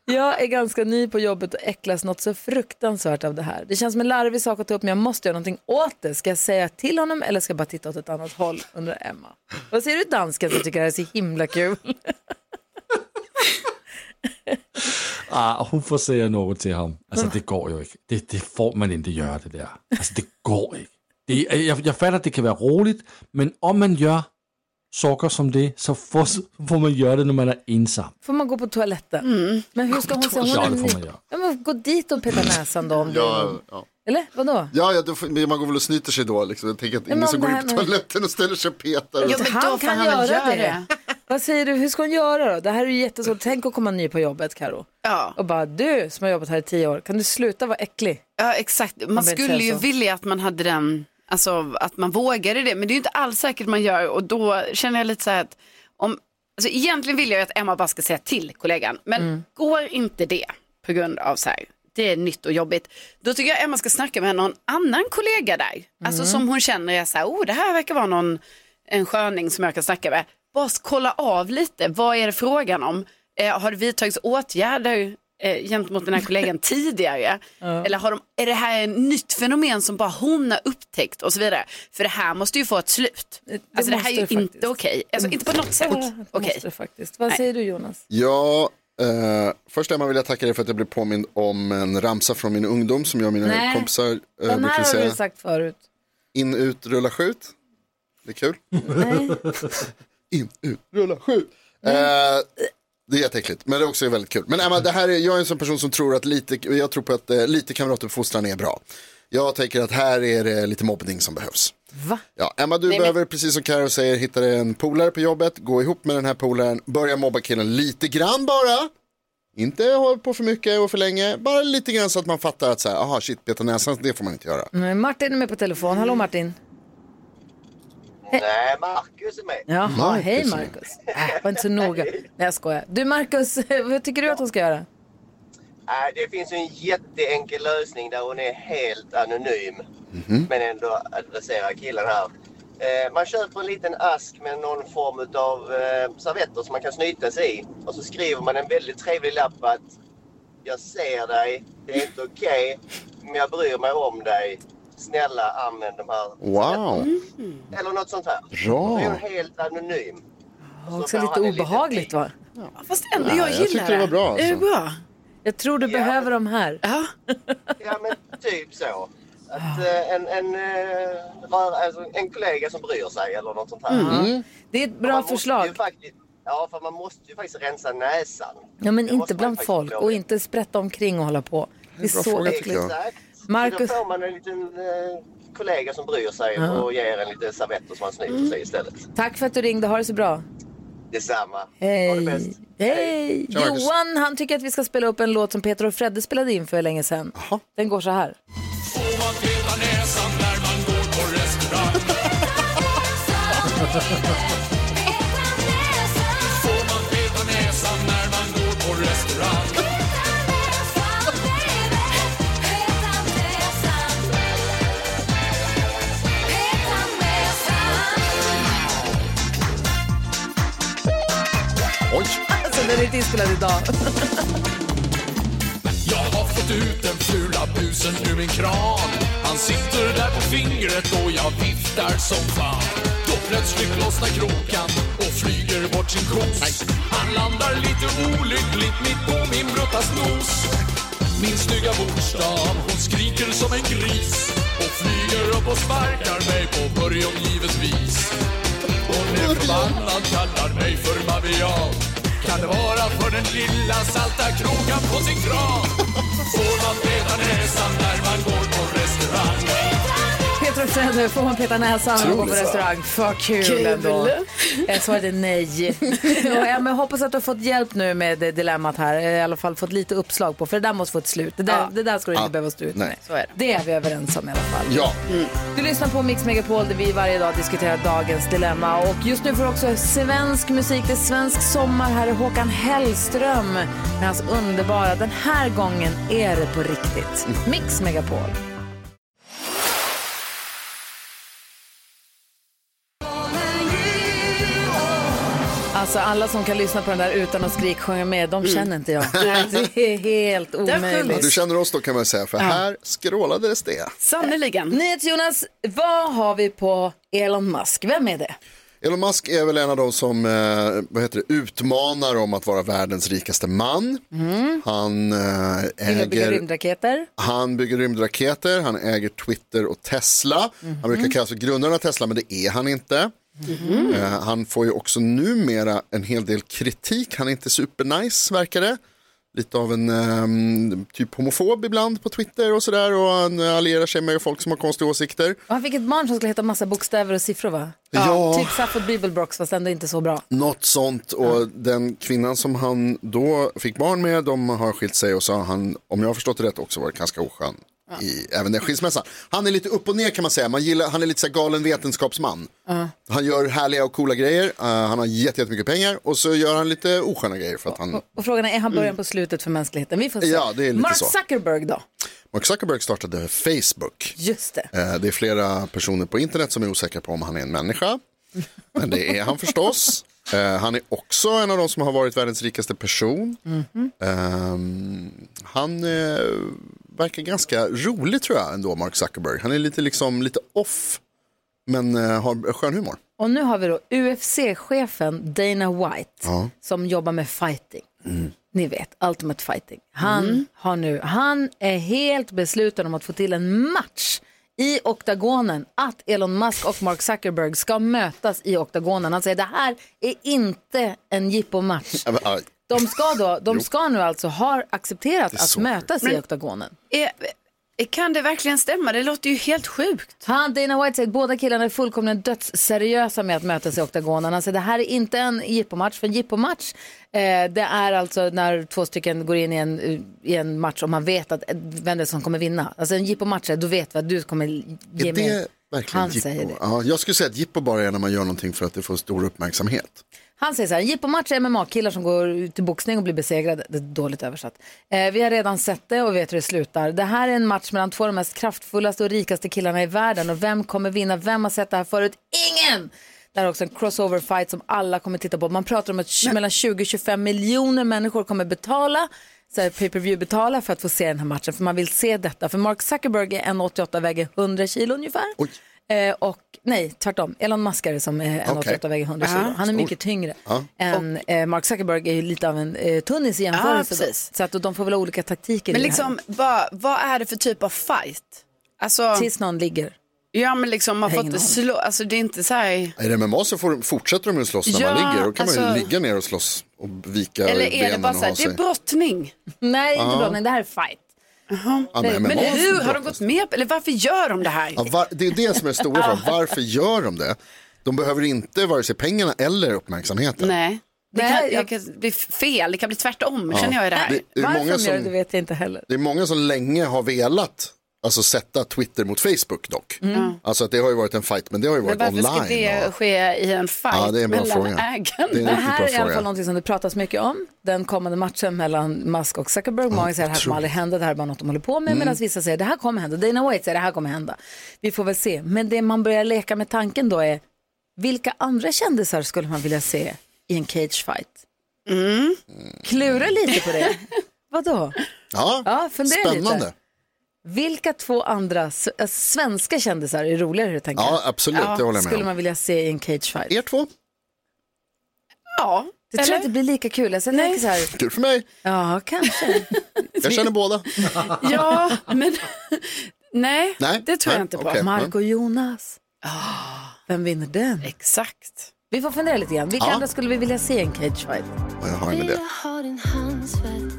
Jag är ganska ny på jobbet och äcklas något så fruktansvärt av det här. Det känns som en larvig sak att ta upp men jag måste göra någonting åt det. Ska jag säga till honom eller ska jag bara titta åt ett annat håll? Undrar Emma. Vad säger du dansken som tycker det här är så himla kul? Ah, hon får säga något till honom. Alltså det går ju inte. Det, det får man inte göra det där. Alltså det går inte. Det, jag, jag fattar att det kan vara roligt, men om man gör saker som det så får, får man göra det när man är ensam. Får man gå på toaletten? Men hur ska hon säga? Hon Ja, det får man göra. Ja, men gå dit och peta näsan då om det är Ja, någon- ja. Eller vadå? Ja, ja då, man går väl och snyter sig då. Liksom. Jag tänker att ingen om som det går in på med- toaletten och ställer sig och petar. Ja, men han kan han göra göra det. Vad säger du, hur ska hon göra då? Det här är ju jättesvårt. Tänk att komma ny på jobbet, Karo. Ja. Och bara, du som har jobbat här i tio år, kan du sluta vara äcklig? Ja, exakt. Man behöver skulle ju så. vilja att man hade den, alltså att man vågade det, men det är ju inte alls säkert man gör och då känner jag lite så här att om, alltså egentligen vill jag ju att Emma bara ska säga till kollegan, men Mm. går inte det på grund av så här, det är nytt och jobbigt, då tycker jag Emma ska snacka med någon annan kollega där, alltså Mm. som hon känner är så här, oh det här verkar vara någon, en sköning som jag kan snacka med, bara kolla av lite, vad är det frågan om, eh, har det vidtagits åtgärder eh, gentemot den här kollegan tidigare? Eller har de, är det här ett nytt fenomen som bara hon har upptäckt och så vidare? För det här måste ju få ett slut. alltså det här är ju det inte okej. Alltså inte på något sätt det okej. det faktiskt. Vad säger du Jonas? Ja, eh, först Emma vill jag tacka dig för att jag blev påmind om en ramsa från min ungdom som jag och mina Nej, kompisar eh, Den här har du sagt förut. In, ut, rulla, skjut. Det är kul. In, ut, rulla, skjut. Eh, det är jätteäckligt, men det är också väldigt kul. Men Emma, det här är, jag är en sån person som tror att lite, jag tror på att eh, lite kamratuppfostran är bra. Jag tänker att här är det lite mobbning som behövs. Va? Ja, Emma, du Nej, men- behöver, precis som Karo säger, hitta dig en polare på jobbet, gå ihop med den här polaren, börja mobba killen lite grann bara. Inte hålla på för mycket och för länge, bara lite grann så att man fattar att så här, aha shit, peta näsan, det får man inte göra. Nej, Martin är med på telefon. Hallå Martin. Nej, Marcus är med. Jaha, Marcus hej. Marcus. Äh, var inte så noga. Nej jag skojar. Du Marcus, vad tycker du att hon ska göra? Nej, det finns en jätteenkel lösning där hon är helt anonym. Mhm. Men ändå adresserar killen här. Eh, man köper en liten ask med någon form av eh, servetter som man kan snyta sig i. Och så skriver man en väldigt trevlig lapp att jag ser dig, det är inte okej, men jag bryr mig om dig. Snälla använd de här Wow. Eller något sånt här. Bra. Då är hon helt anonym. Också lite obehagligt va? Fast ändå, Nej, jag jag gillar tyckte det var bra, alltså. Är det bra? Jag tror du behöver dem här. Ja. Ja, men typ så. Att eh, en, en, eh, rör, alltså, en kollega som bryr sig eller något sånt här. Mm. Det är ett bra förslag. Ju faktiskt, ja, för man måste ju faktiskt rensa näsan. Ja, men Det inte bland folk och inte sprätta omkring och hålla på. Det är bra så fråga, äckligt. Exakt. Marcus- Så då får man en liten eh, kollega som bryr sig Ja. och ger en lite servetter som man snyter sig istället. Tack för att du ringde, ha det så bra. Detsamma. Ha det Hej. bäst. Hej. Marcus. Johan han tycker att vi ska spela upp en låt som Peter och Fredde spelade in för länge sedan. Den går så här. Oj. inspelad idag. Jag har fått ut den fula busen ur min kran. Han sitter där på fingret och jag viftar som fan. Då plötsligt lossnar krokan och flyger bort sin kos. Han landar lite olyckligt mitt på min bruttas nos Min snygga bokstav, hon skriker som en gris och flyger upp och sparkar mig på Börjon givetvis. Hon är förbannad, kallar mig för babian kan det vara för den lilla salta krokan på sin kran. Får man peta näsan när man går på Fredde, får man peta näsan och gå på Otroligt. restaurang? För kul, Kul. ändå. Jag svarade nej. och jag men hoppas att du har fått hjälp nu med det dilemmat här. I alla fall fått lite uppslag på, för det där måste få ett slut. Det där, Ja. det där ska du inte Ja. behöva stå ut Nej. med. Så är det. Det är vi överens om i alla fall. Ja. Du lyssnar på Mix Megapol där vi varje dag diskuterar dagens dilemma. Och just nu får du också svensk musik. Det är svensk sommar. Här är Håkan Hellström med hans underbara Den här gången är det på riktigt. Mix Megapol. Alltså alla som kan lyssna på den där utan att skrik sjunga med, de känner inte jag. Det är helt omöjligt. du känner oss då kan man säga, för här skrålades det. Sannerligen. NyhetsJonas, vad har vi på Elon Musk? Vem är det? Elon Musk är väl en av de som eh, vad heter det, utmanar om att vara världens rikaste man. Han eh, äger rymdraketer? Han bygger rymdraketer, han äger Twitter och Tesla. Han brukar kallas för grundaren av Tesla, men det är han inte. Eh, han får ju också numera en hel del kritik. Han är inte supernice, verkar det. Lite av en ehm, typ homofob ibland på Twitter och sådär. Och han allierar sig med folk som har konstiga åsikter. Och han fick ett barn som skulle heta massa bokstäver och siffror va? Ja. Typ Safford Bibelbrox fast ändå inte så bra. Något sånt. Och den kvinnan som han då fick barn med, de har skilt sig och så har han, om jag har förstått det rätt, också varit ganska oskön. I även den skilsmässan. Han är lite upp och ner kan man säga. Man gillar, han är lite så galen vetenskapsman. Han gör härliga och coola grejer. Uh, han har jätte- jättemycket pengar och så gör han lite osköna grejer för att han... Och frågan är, är han början på slutet för mänskligheten? Vi får se. Mm. Ja, det är lite Mark så. Zuckerberg då? Mark Zuckerberg startade Facebook. Just det. Eh, Det är flera personer på internet som är osäkra på om han är en människa. Men det är han förstås. Eh, Han är också en av de som har varit världens rikaste person. Mhm. Ehm, Han eh, verkar ganska rolig tror jag ändå, Mark Zuckerberg. Han är lite, liksom, lite off, men eh, har skön humor. Och nu har vi då UFC-chefen Dana White Ja. som jobbar med fighting. Ni vet, Ultimate Fighting. Han, har nu, han är helt besluten om att få till en match i oktagonen. Att Elon Musk och Mark Zuckerberg ska mötas i oktagonen. Han säger det här är inte en jippomatch. De ska, då, de ska nu alltså ha accepterat att mötas i Men- oktagonen. Är, kan det verkligen stämma? Det låter ju helt sjukt. Han, Dana White säger att båda killarna är fullkomligen dödsseriösa med att mötas i oktagonen. Han säger det här är inte en jippomatch, för en jippomatch eh, det är alltså när två stycken går in i en, i en match och man vet att eh, vem det är som kommer vinna. Alltså en jippomatch, är, då vet vi att du kommer ge är mig. det verkligen Han jippo? säger det. Ja, jag skulle säga att jippo bara är när man gör någonting för att det får stor uppmärksamhet. Han säger så här, jippomatch är MMA-killar som går ut i boxning och blir besegrade. Det är dåligt översatt. Eh, vi har redan sett det och vet hur det slutar. Det här är en match mellan två av de mest kraftfullaste och rikaste killarna i världen. Och vem kommer vinna? Vem har sett det här förut? Ingen! Det här är också en crossover fight som alla kommer titta på. Man pratar om att mellan 20-25 miljoner människor kommer betala så här, pay-per-view betala för att få se den här matchen. För man vill se detta. För Mark Zuckerberg är 1,88 väger 100 kilo ungefär. Eh, och nej, tvärtom. Elon Musk är det som är 1,88 Okej. väger 100 Ja. kilo. Han är mycket Stor. tyngre Ja. än eh, Mark Zuckerberg är ju lite av en eh, tunnis i jämförelse. Ja, så att de får väl ha olika taktiker Men i liksom, vad, vad är det för typ av fight? Alltså, Tills någon ligger. Ja, men liksom man inte någon. slå, alltså det är inte så här... I det MMA så får, fortsätter de ju slåss när Ja, man ligger. Då kan man alltså- ju ligga ner och slåss och vika Eller är det benen bara och så här, det är brottning? Nej, inte Ja. brottning, det här är fight. Ja, men Men är hur har de gått med på, eller varför gör de det här? Ja, var, det är det som är stora frågan. Varför gör de det? De behöver inte vare sig pengarna eller uppmärksamheten. Nej. Det Nej, kan, jag- det kan bli fel, det kan bli tvärtom Ja. känner jag i det här. Det- det är Varför många de gör det, som- det vet jag inte heller. Det är många som länge har velat alltså, sätta Twitter mot Facebook dock. Mm. Alltså att det har ju varit en fight, men det har ju Men varit varför online. ska det och... ske i en fight Ja, det är en bra mellan fråga. ägarna? Det är en Det här bra är i alla fall någonting som det pratas mycket om. Den kommande matchen mellan Musk och Zuckerberg. Många säger att det här kommer aldrig hända, det här är bara något de håller på med. Mm. Medan vissa säger att det här kommer hända. Dana White säger det här kommer hända. Vi får väl se. Men det man börjar leka med tanken då är, vilka andra kändisar skulle man vilja se i en cage fight? Mm. Klura lite på det. Vadå? Ja, Ja, fundera spännande. lite. Vilka två andra s- äh, svenska kändisar är roligare tänker jag? Ja, absolut, det håller jag med Skulle om. man vilja se i en cage fight? Er två? Ja. Det tror jag inte blir lika kul. Jag tänker så här, Kul för mig. ja kanske. Jag känner båda. Ja, men nej, Nej, det tror nej, jag inte på. okej. Mark och Jonas. Vem vinner den? Exakt. Vi får fundera lite grann. Vilka Ja. andra skulle vi vilja se i en cage fight? Och jag har en idé. har din handsvett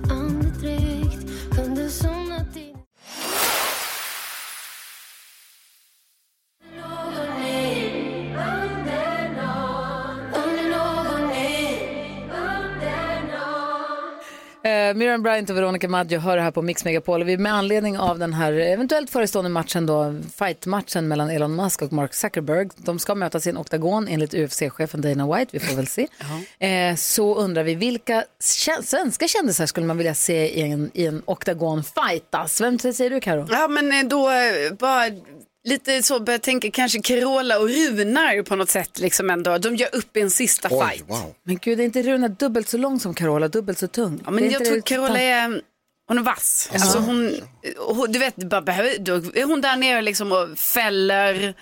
Uh, Miriam Bryant och Veronica Maggio hör det här på Mix Megapol. Och vi med anledning av den här eventuellt förestående matchen då, fight-matchen mellan Elon Musk och Mark Zuckerberg. De ska mötas i en oktagon enligt UFC-chefen Dana White, vi får väl se. Eh, så undrar vi, vilka kä- svenska kändisar skulle man vilja se i en, i en oktagon-fightas? Vem säger du Karo? Ja, men eh, då eh, bara lite så börjar jag tänka kanske Carola och Runar på något sätt liksom ändå. De gör upp i en sista Oj, fight. wow. Men gud, är inte Runa dubbelt så lång som Carola, dubbelt så tung? Ja, Det är men inte jag tror Carola är, hon är vass. Alltså hon, hon, du vet, bara behöver, då är hon där nere liksom och fäller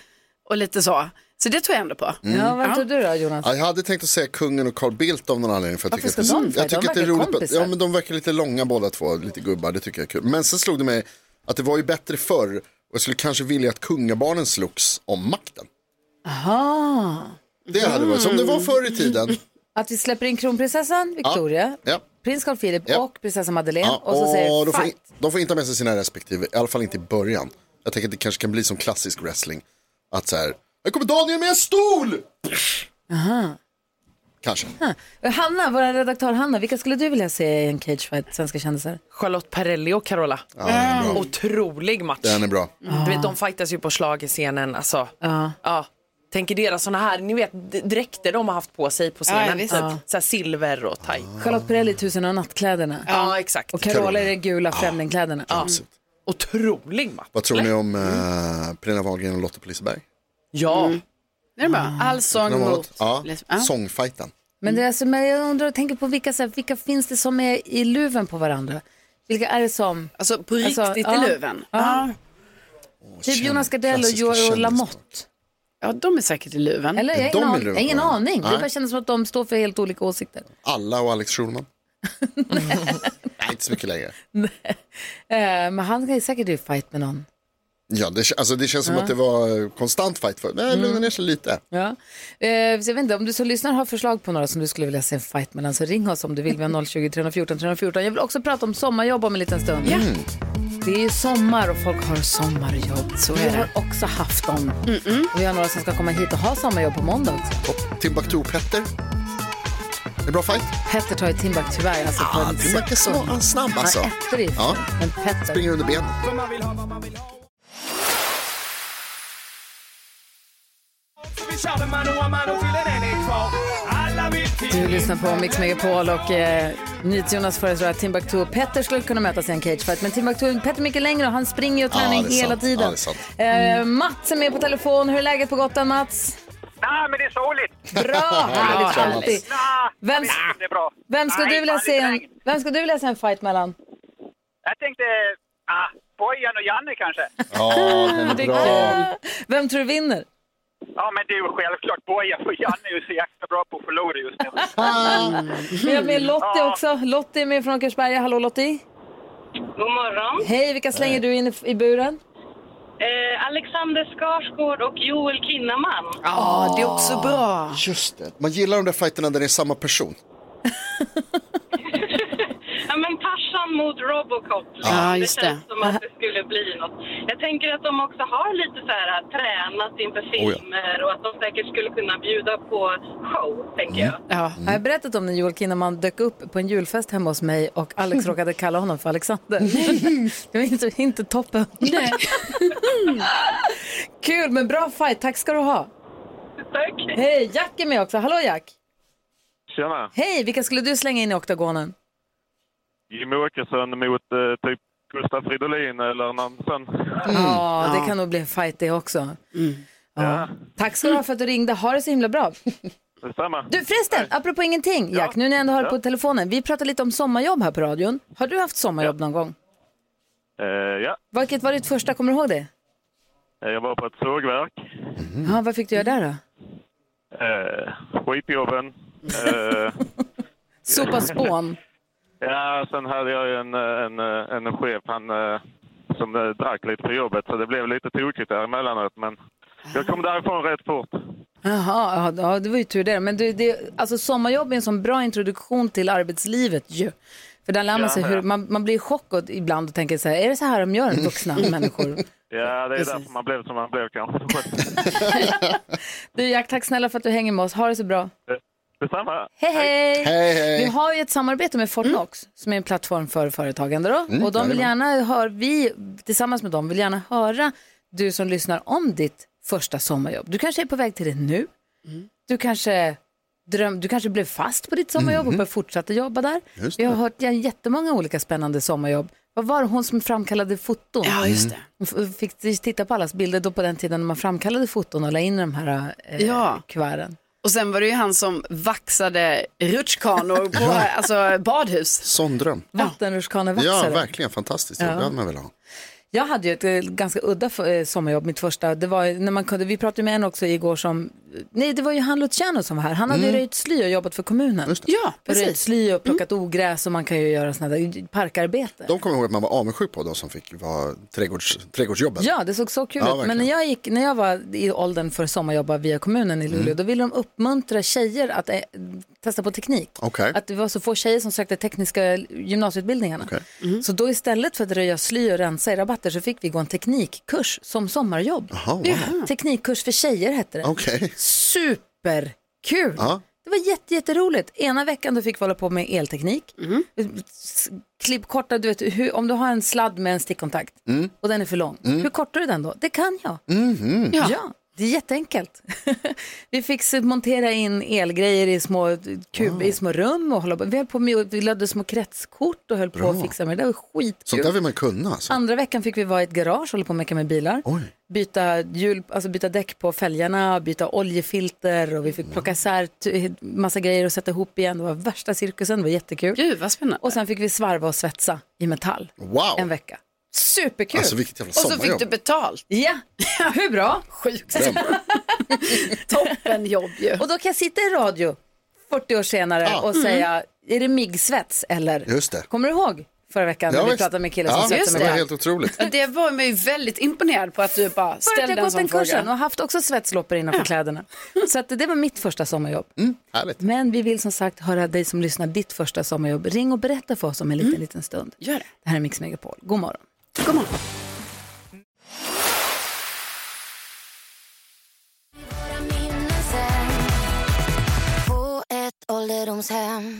och lite så. Så det tror jag ändå på. Ja, vad tror du då Jonas? Ja, jag hade tänkt att säga kungen och Carl Bildt av någon anledning. För jag Varför tycker ska att de det, fighta? jag tycker De att det är verkar roligt. Kompisar. ja, men de verkar lite långa båda två, lite gubbar, det tycker jag är kul. Men sen slog det mig att det var ju bättre förr. Och jag skulle kanske vilja att kungabarnen slogs om makten. Aha. Det hade varit som det var förr i tiden. Att vi släpper in kronprinsessan Victoria, Ja. prins Carl Philip Ja. och prinsessan Madeleine Ja, och så säger de, får, fight. de får inte ha med sig sina respektive, i alla fall inte i början. Jag tänker att det kanske kan bli som klassisk wrestling. Att så här, här kommer Daniel med en stol! Aha. Kanske. Hanna, vår redaktör Hanna, vilka skulle du vilja se i en cagefight, svenska kändisar? Charlotte Perrelli och Carola. Ja, den är bra. Otrolig match. Den är bra. Du vet, de fightas ju på schlagerscenen. Alltså, Ja. ja. Tänker deras såna här, ni vet dräkter de har haft på sig på scenen. Ja, typ, Ja. så här silver och taj. Charlotte Perrelli, Tusen och nattkläderna. Ja, exakt. Och Carola är det gula främlingkläderna. Ja. Otrolig match. Vad tror ni om uh, Pernilla Wahlgren och Lotta på Liseberg? Ja. Det är bra. Allsång De har mot... Ja, Ja. sångfajten. Men, det är alltså, men jag undrar och tänker på vilka, så här, vilka finns det som är i luven på varandra? Vilka är det som? Alltså på riktigt Alltså, i ja. luven? Ja. Typ Jonas Gardell och klassiska. Lamotte. ja, de är säkert i luven. Eller? Jag har Är de ingen, i an- luven jag har ingen på det? aning. Det Nej. bara känns som att de står för helt olika åsikter. Alla och Alex Schulman. Nej, inte så mycket längre. Eh, men han kan ju säkert i fight med någon. Ja, det, alltså, det känns som Ja. att det var konstant fight för. Nej, lugna ner sig lite. Ja. Eh, jag vet inte, om du som lyssnar har förslag på några som du skulle vilja se en fight mellan så ring oss om du vill. Vi har 020 314 314. Jag vill också prata om sommarjobb om en liten stund. Ja. Det är ju sommar och folk har sommarjobb. Så vi har också haft dem. Och vi har några som ska komma hit och ha sommarjobb på måndag också. Timbuktu-Petter. Det är bra fight. Petter tar ju Timbuk tyvärr. Alltså en Timbuk är så snabb alltså. Han. Ja. Men Petter. Springer under benen. Vi kör med mano a mano till en är kvar. Alla Du lyssnar på Mix Megapol och eh, NyhetsJonas föreslår att Timbuktu och Petter skulle kunna mötas i en cagefight. Men Timbuktu, Petter är mycket längre och han springer och Ja, tränar det är hela sant. tiden. Ja, det är sant. eh, Mats är med på telefon. Hur är läget på Gotland Mats? Nej, men det är soligt. Bra, härligt alltid. Nah, Vem, det är bra. vem, ska Nej, du vilja fan, se lite en, regn. vem ska du vilja se en fight mellan? Jag tänkte, ah, Bojan och Janne kanske. Ja, den är bra. Vem tror du vinner? Ja, men det är ju självklart Bojan, för Janne är ju så jäkla bra på att förlora just nu. Vi har med Lottie Ja. också. Lottie är med från Åkersberga. Hallå Lottie. God morgon. Hej, vilka slänger du in i, i buren? Eh, Alexander Skarsgård och Joel Kinnaman. Ja, det är också bra. Just det. Man gillar de där fighterna där det är samma person. Farsan mot Robocop. Ja, just det känns det. som att det skulle bli något. Jag tänker att de också har lite så här tränat inför Oh ja. filmer och att de säkert skulle kunna bjuda på show, tänker jag. Ja. Jag har berättat om när Joel Kinnaman dök upp på en julfest hemma hos mig och Alex råkade kalla honom för Alexander. det var inte, inte toppen. Kul, men bra fight. Tack ska du ha. Tack. Hej, Jack är med också. Hallå Jack. Tjena. Hej, vilka skulle du slänga in i oktagonen? Jimmy Åkesson mot eh, typ Gustaf Fridolin eller någon sån. Ja, det kan nog bli en fight det också. Ja. Tack ska du ha för att du ringde. Ha det så himla bra. Detsamma. Du förresten, apropå ingenting Jack, nu när jag ändå har det på telefonen. Vi pratar lite om sommarjobb här på radion. Har du haft sommarjobb någon gång? Eh, ja, Vilket var ditt första, kommer du ihåg det? Eh, jag var på ett sågverk. Ja, vad fick du göra där då? Eh, skitjobben. Eh, Sopa spån. Ja, sen hade jag ju en, en, en chef han, eh, som eh, drack lite på jobbet så det blev lite tokigt där emellanåt. Men jag kom därifrån rätt fort. Jaha, ja, ja, det var ju tur det. Men det, det, alltså sommarjobb är en sån bra introduktion till arbetslivet ju. För där lär man Ja, sig hur, man, man blir chockad ibland och tänker så här, är det så här de gör vuxna människor? Ja, det är Precis. därför man blev som man blev kanske. Du Jack, tack snälla för att du hänger med oss. Ha det så bra. Detsamma. Hej hej! Hej, hej. Vi har ju ett samarbete med Fortnox som är en plattform för företagande då. Mm, och de vill gärna höra, vi tillsammans med dem vill gärna höra du som lyssnar om ditt första sommarjobb. Du kanske är på väg till det nu. Du kanske dröm, du kanske blev fast på ditt sommarjobb och fortsätta jobba där. Just Vi har hört ja, jättemånga olika spännande sommarjobb. Vad var det hon som framkallade foton? Ja, just det. Hon f- fick titta på allas bilder då på den tiden när man framkallade foton och la in i de här eh, Ja. kuverten. Och sen var det ju han som vaxade rutschkanor på alltså, badhus. Sån dröm. Vattenrutschkanevaxare. Ja, verkligen fantastiskt. Ja. Det hade man velat ha. Jag hade ju ett eh, ganska udda eh, sommarjobb, mitt första. Det var när man kunde, vi pratade med en också igår som, nej det var ju han Luciano som var här. Han hade ju Mm. röjt sly och jobbat för kommunen. Ja, Röjt precis. sly och plockat ogräs och man kan ju göra sådana där parkarbete. De kommer ihåg att man var avundsjuk på de som fick vara trädgårds, trädgårdsjobben. Ja, det såg så kul Ja, ut. Men när jag, gick, när jag var i åldern för att sommarjobba via kommunen i Luleå, Mm. då ville de uppmuntra tjejer att testa på teknik. Okej. Att det var så få tjejer som sökte tekniska gymnasieutbildningarna. Okej. Så då istället för att röja sly och rensa i rabatter så fick vi gå en teknikkurs som sommarjobb. Jaha, wow. Teknikkurs för tjejer hette det. Okej. Superkul! Ja. Det var jätte, jätteroligt. Ena veckan då fick vi hålla på med elteknik. S- Klipp korta, du vet, hur, om du har en sladd med en stickkontakt Mm. och den är för lång, hur kortar du den då? Det kan jag. Mhm. Ja. Det är jätteenkelt. vi fick montera in elgrejer i små, kub, i små rum och hålla på. Vi höll på med, vi lödde små kretskort och höll på Bra. att fixa med det. Det var skitkul. Sånt där vill man kunna. Alltså. Andra veckan fick vi vara i ett garage och hålla på och mecka med bilar. Oj. Byta, hjul, alltså byta däck på fälgarna, byta oljefilter och vi fick plocka isär massa grejer och sätta ihop igen. Det var värsta cirkusen, det var jättekul. Gud, vad spännande. Och sen fick vi svarva och svetsa i metall Wow. en vecka. Superkul! Alltså vilket jävla Och så fick sommarjobb. du betalt. Ja, hur bra? Sjukt. Toppenjobb ju. Och då kan jag sitta i radio 40 år senare Ja. och säga, är det MIG-svets eller? Just det. Kommer du ihåg förra veckan när Ja, vi visst. pratade med killen som Ja, svetsade det var mig? helt otroligt. Det var man ju väldigt imponerad på att du bara För att ställde jag en gått sån den kursen fråga. och haft också svetsloppor innanför kläderna. Så att det var mitt första sommarjobb. Mm, härligt. Men vi vill som sagt höra dig som lyssnar ditt första sommarjobb. Ring och berätta för oss om en liten, liten stund. Gör det. Det här är Mix Megapol. God morgon. God morgon.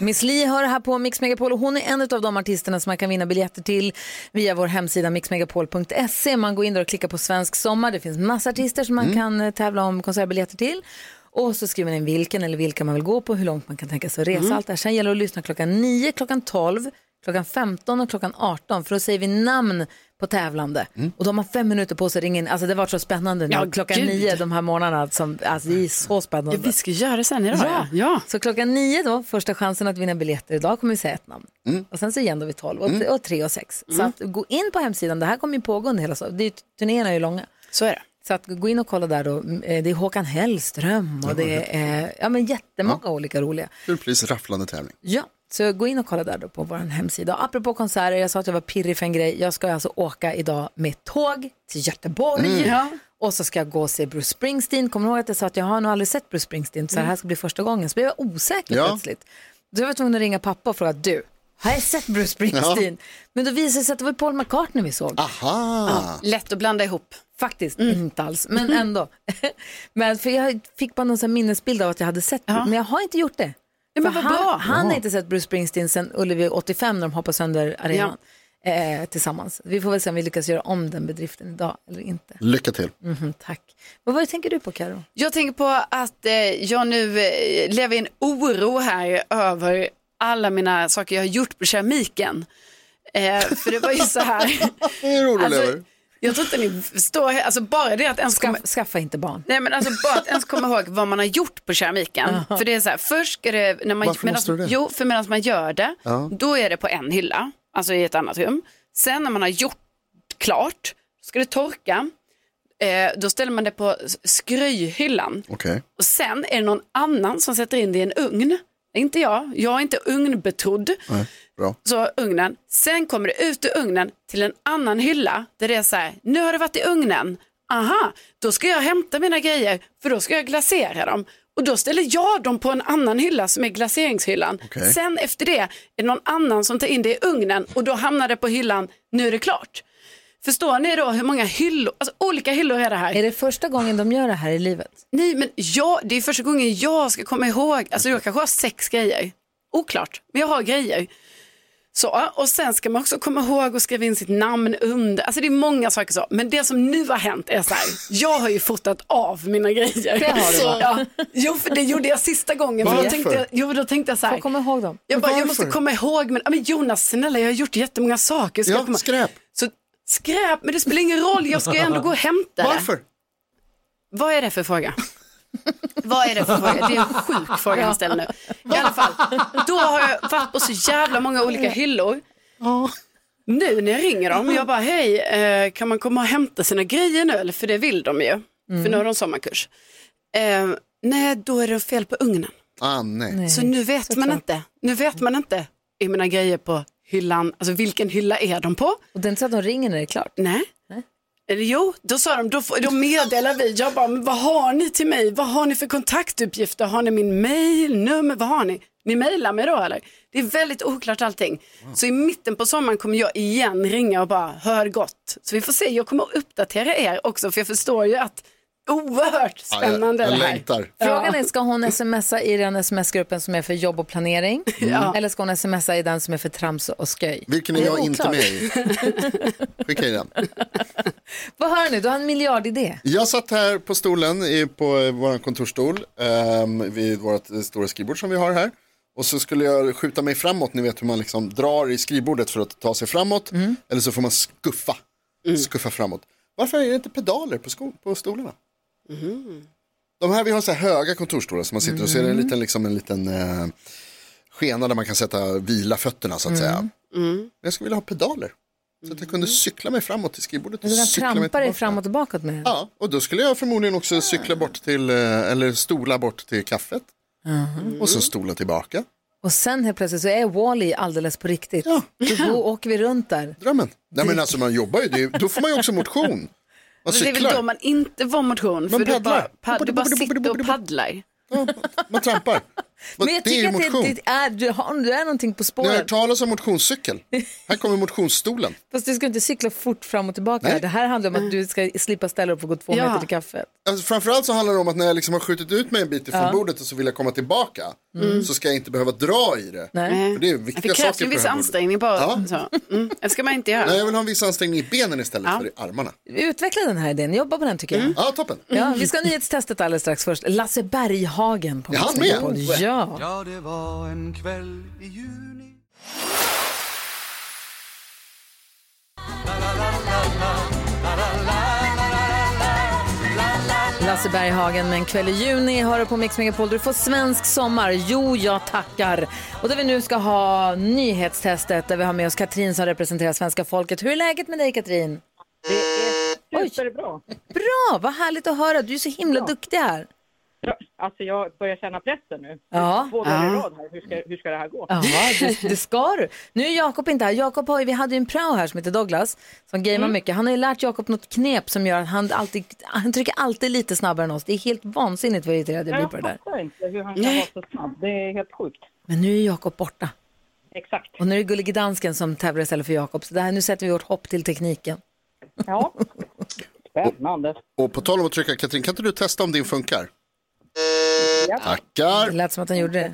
Miss Li hör här på Mix Megapol och hon är en av de artisterna som man kan vinna biljetter till via vår hemsida mixmegapol.se. Man går in där och klickar på svensk sommar. Det finns massa artister som man kan eh, tävla om konsertbiljetter till. Och så skriver man in vilken eller vilka man vill gå på, hur långt man kan tänka sig att resa. Mm. Allt det här. Sen gäller det att lyssna klockan 9, klockan 12, klockan 15 och klockan 18. För då säger vi namn på tävlande. Och då har fem minuter på sig att ringa in. Alltså det var så spännande nu. Ja, klockan gud. 9 de här morgnarna. Som, alltså det är så spännande. Ja, vi ska göra det sen idag. Ja. Ja. Så klockan 9 då, första chansen att vinna biljetter. Idag kommer vi säga ett namn. Och sen så igen då vid 12 och, och 3 och 6. Så Mm. att gå in på hemsidan. Det här kommer ju pågå under hela så. Det är, ju- Turnéerna är ju långa. Så är det. Så att gå in och kolla där då. Eh, Det är Håkan Hellström och det är ja, men jättemånga olika roliga. Kul pris, rafflande tävling. Ja, så gå in och kolla där då på vår hemsida. Och apropå konserter, jag sa att jag var pirrig för en grej. Jag ska alltså åka idag med tåg till Göteborg. Mm. Ja. Och så ska jag gå och se Bruce Springsteen. Kommer du ihåg att jag sa att jag har nog aldrig sett Bruce Springsteen, så det här ska bli första gången. Så blev jag osäker Ja. plötsligt. Då var jag tvungen att ringa pappa och fråga, du, har jag sett Bruce Springsteen? Men då visade det sig att det var Paul McCartney vi såg. Aha! Lätt att blanda ihop. Faktiskt, inte alls, men ändå. men för jag fick bara någon minnesbild av att jag hade sett, men jag har inte gjort det. Ja, men vad han, bra. han har inte sett Bruce Springsteen sedan Ullevi 85 när de hoppade sönder arenan eh, tillsammans. Vi får väl se om vi lyckas göra om den bedriften idag eller inte. Lycka till. Mhm, tack. Men vad tänker du på Karo? Jag tänker på att eh, jag nu eh, lever i en oro här över alla mina saker jag har gjort på keramiken. Eh, för det var ju så här. Vad är orolig Alltså, över? Jag tror inte ni förstår, alltså bara det att ens komma, Skaffa inte barn. Nej men alltså bara att ens komma ihåg vad man har gjort på keramiken. För det är så här, först ska det, när man, Varför måste du det? jo för medan man gör det, Ja. då är det på en hylla, alltså i ett annat rum. Sen när man har gjort klart, ska det torka, eh, då ställer man det på skröjhyllan. Okej. Och sen är det någon annan som sätter in det i en ugn. Inte jag, jag är inte ugnbetrodd. Nej, Bra. Så ugnen, sen kommer det ut ur ugnen till en annan hylla där det är så här, nu har det varit i ugnen, aha, då ska jag hämta mina grejer för då ska jag glasera dem. Och då ställer jag dem på en annan hylla som är glaseringshyllan. Okej. Sen efter det är det någon annan som tar in det i ugnen och då hamnar det på hyllan, nu är det klart. Förstår ni då hur många hyllor, alltså olika hyllor är det här? Är det första gången de gör det här i livet? Nej, men jag, det är första gången jag ska komma ihåg. Alltså jag kanske har sex grejer. Oklart, men jag har grejer. Så, och sen ska man också komma ihåg att skriva in sitt namn under. Alltså det är många saker så. Men det som nu har hänt är så här. Jag har ju fotat av mina grejer. Det har du, va? ja, jo, för det gjorde jag sista gången. För då Varför? tänkte jag, jo, då tänkte jag så här. Får komma ihåg dem. Jag, bara, jag Varför? måste komma ihåg. Men, men Jonas, snälla, jag har gjort jättemånga saker. Ska Ja, komma... skräp. Så, skräp, men det spelar ingen roll. Jag ska ju ändå gå och hämta det. Varför? Vad är det för fråga? Vad är det för fråga? Det är en sjuk fråga han ställer nu. I alla fall, då har jag varit på så jävla många olika hyllor. Nu när jag ringer dem, jag bara hej, eh, kan man komma och hämta sina grejer nu? Eller för det vill de ju, för nu har de sommarkurs. Eh, nej, då är det fel på ugnen. Ah, nej. Så nu vet man inte, nu vet man inte, är mina grejer på hyllan, alltså vilken hylla är de på? Och det är inte så att de ringer när det är klart? Nej. Eller jo, då sa de, då, då meddelar vi, jag bara, men vad har ni till mig? Vad har ni för kontaktuppgifter? Har ni min mail, nummer, vad har ni? Ni mejlar mig då eller? Det är väldigt oklart allting. Så i mitten på sommaren kommer jag igen ringa och bara, hör gott. Så vi får se, jag kommer att uppdatera er också, för jag förstår ju att oerhört spännande Ja, jag, det jag här. längtar. Frågan är, ska hon smsa i den sms-gruppen som är för jobb och planering? Ja. Eller ska hon smsa i den som är för trams och skoj? Vilken är Det jag inte oklart. med i? Skicka i den. Vad hör nu, du har en miljardidé. Jag satt här på stolen i, på eh, vår kontorsstol um, vid vårt eh, stora skrivbord som vi har här. Och så skulle jag skjuta mig framåt, ni vet hur man liksom drar i skrivbordet för att ta sig framåt. Eller så får man skuffa, skuffa framåt. Varför är det inte pedaler på, sko- på stolarna? De här, vi har så här höga kontorsstolar som man sitter och det en liten, liksom en liten eh, skena där man kan sätta, vila fötterna så att säga. Men jag skulle vilja ha pedaler. Så att jag kunde cykla mig framåt till skrivbordet och Du cykla mig trampa dig fram och tillbaka med. Ja, och då skulle jag förmodligen också cykla bort till, eh, eller stola bort till kaffet. Och så stola tillbaka. Och sen helt plötsligt så är Wall-E alldeles på riktigt. Ja. Då åker vi runt där. Drömmen. Nej men alltså man jobbar ju, då får man ju också motion. Man Så det är väl cyklar. då man inte får motion, för Man du bara, paddlar. pad, du bara sitter och paddlar. Man trampar. Men jag det är tycker ju att det, motion. det är, du, har, du är någonting på Ni har hört spåret. talas om motionscykel? Här kommer motionsstolen. Fast du ska inte cykla fort fram och tillbaka. Nej. Det här handlar om att du ska slippa ställa upp och gå två Ja. meter till kaffet. Alltså, framförallt så handlar det om att när jag liksom har skjutit ut mig en bit ifrån Ja. bordet och så vill jag komma tillbaka Mm. så ska jag inte behöva dra i det. Nej. För det är Det viktiga krävs saker ju en på viss det här bordet. ansträngning på. Ja. Så. Mm. Det ska man inte göra. Nej, jag vill ha en viss ansträngning i benen istället för i armarna. Utveckla den här idén, jobba på den tycker Mm. jag. Ja, toppen. Ja, vi ska ha nyhetstestet alldeles strax först. Lasse Berghagen på Är han Mix med? Megapol. Ja. Ja, det var en kväll i juni Lasse Berghagen med en kväll i juni hör du på Mix Megapol. Du får svensk sommar. Jo, jag tackar. Och där vi nu ska ha nyhetstestet där vi har med oss Katrin som representerar svenska folket. Hur är läget med dig Katrin? Det är superbra. Bra, vad härligt att höra. Du är så himla duktig här. Alltså jag börjar känna pressen nu. Ja. Två dagar i rad här. Hur ska, hur ska det här gå? Ja, det, det ska du. Nu är Jakob inte här. Jakob har, ju- vi hade ju en prao här som heter Douglas som gamear Mm. mycket. Han har ju lärt Jakob något knep som gör att han alltid, han trycker alltid lite snabbare än oss. Det är helt vansinnigt vad irriterad jag blir Jag på det där. fattar inte hur han kan vara så snabb. Det är helt sjukt. Men nu är Jakob borta. Exakt. Och nu är det Gullige Dansken som tävlar istället för Jakob. Så det här, nu sätter vi vårt hopp till tekniken. Ja, spännande. Och på tal om att trycka, Katrin, kan inte du testa om din funkar? Det Tackar. lät som att han gjorde det.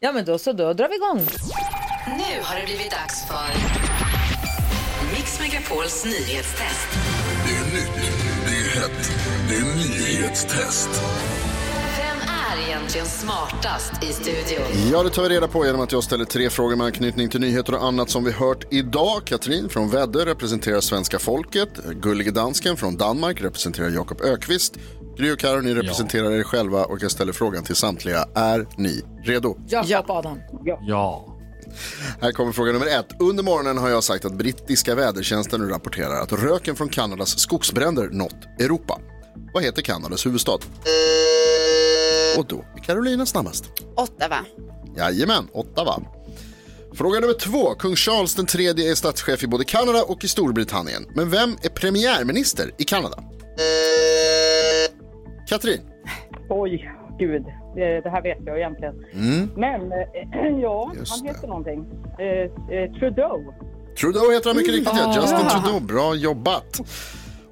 Ja, men då så, då drar vi igång. Nu har det blivit dags för Mix Megapols nyhetstest. Det är nytt, det är hett, det är nyhetstest. Vem är egentligen smartast i studion? Ja, det tar vi reda på genom att jag ställer tre frågor med anknytning till nyheter och annat som vi hört idag. Katrin från Väddö representerar svenska folket. Gullige Dansken från Danmark representerar Jakob Ökvist. Gry och Karo, ni representerar er själva och jag ställer frågan till samtliga. Är ni redo? Jakob Adam. Ja. Här kommer fråga nummer ett. Under morgonen har jag sagt att brittiska vädertjänsten nu rapporterar att röken från Kanadas skogsbränder nått Europa. Vad heter Kanadas huvudstad? Och då är Carolina snabbast. Ottawa. Jajamän, Ottawa. Fråga nummer två. Kung Charles den tredje är statschef i både Kanada och i Storbritannien. Men vem är premiärminister i Kanada? Katrin. Oj, gud. Det, det här vet jag egentligen. Mm. Men eh, ja, Just han heter någonting. Eh, eh, Trudeau. Trudeau heter han mycket riktigt, ja. Ah. Justin. Trudeau. Bra jobbat.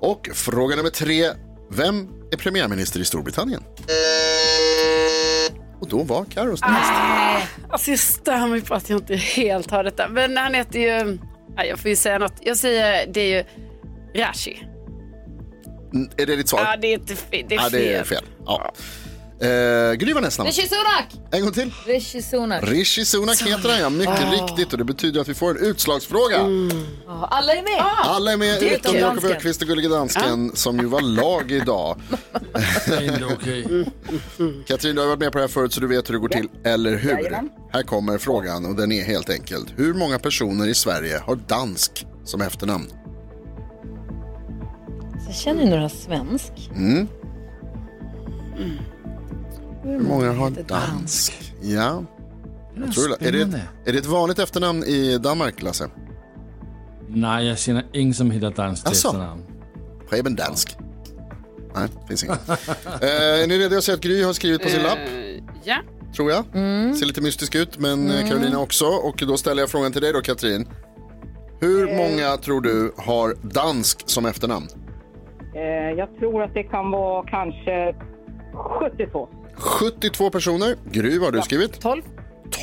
Och fråga nummer tre. Vem är premiärminister i Storbritannien? Och då var Carro snabbast. Alltså jag stör mig på att jag inte helt har detta. Men han heter ju... Ja, jag får ju säga något. Jag säger det är ju Rashi. Mm, Är det ditt svar? Ja, det är inte det är ja, det är fel. fel. Ja. Eh, Gry var näst snabbast. Rishi Sunak! En gång till. Rishi Sunak. Rishi Sunak heter han, ja. Mycket Ah. riktigt. Och det betyder att vi får en utslagsfråga. Ja, alla är med. Alla är med är utom kul. Jakob Öqvist och Gullige Dansken som ju var lag idag. Inte okej. Katrin, du har varit med på det här förut så du vet hur det går till, eller hur? Jajamän. Här kommer frågan och den är helt enkelt. Hur många personer i Sverige har dansk som efternamn? Jag känner ju några svensk. Mm. Hur många har dansk? Ja. Jag tror det. Är, det ett, är det ett vanligt efternamn i Danmark, Lasse? Nej, jag känner ingen som heter dans till Asså? efternamn. Preben Dansk? Nej, finns inget. eh, är ni redo att se att Gry har skrivit på sin lapp? Eh, ja. Tror jag. Ser lite mystisk ut, men eh, Mm. Carolina också. Och då ställer jag frågan till dig då, Katrin. Hur många tror du har dansk som efternamn? Eh, jag tror att det kan vara kanske 72. 72 personer. Gry, vad har du skrivit? 12.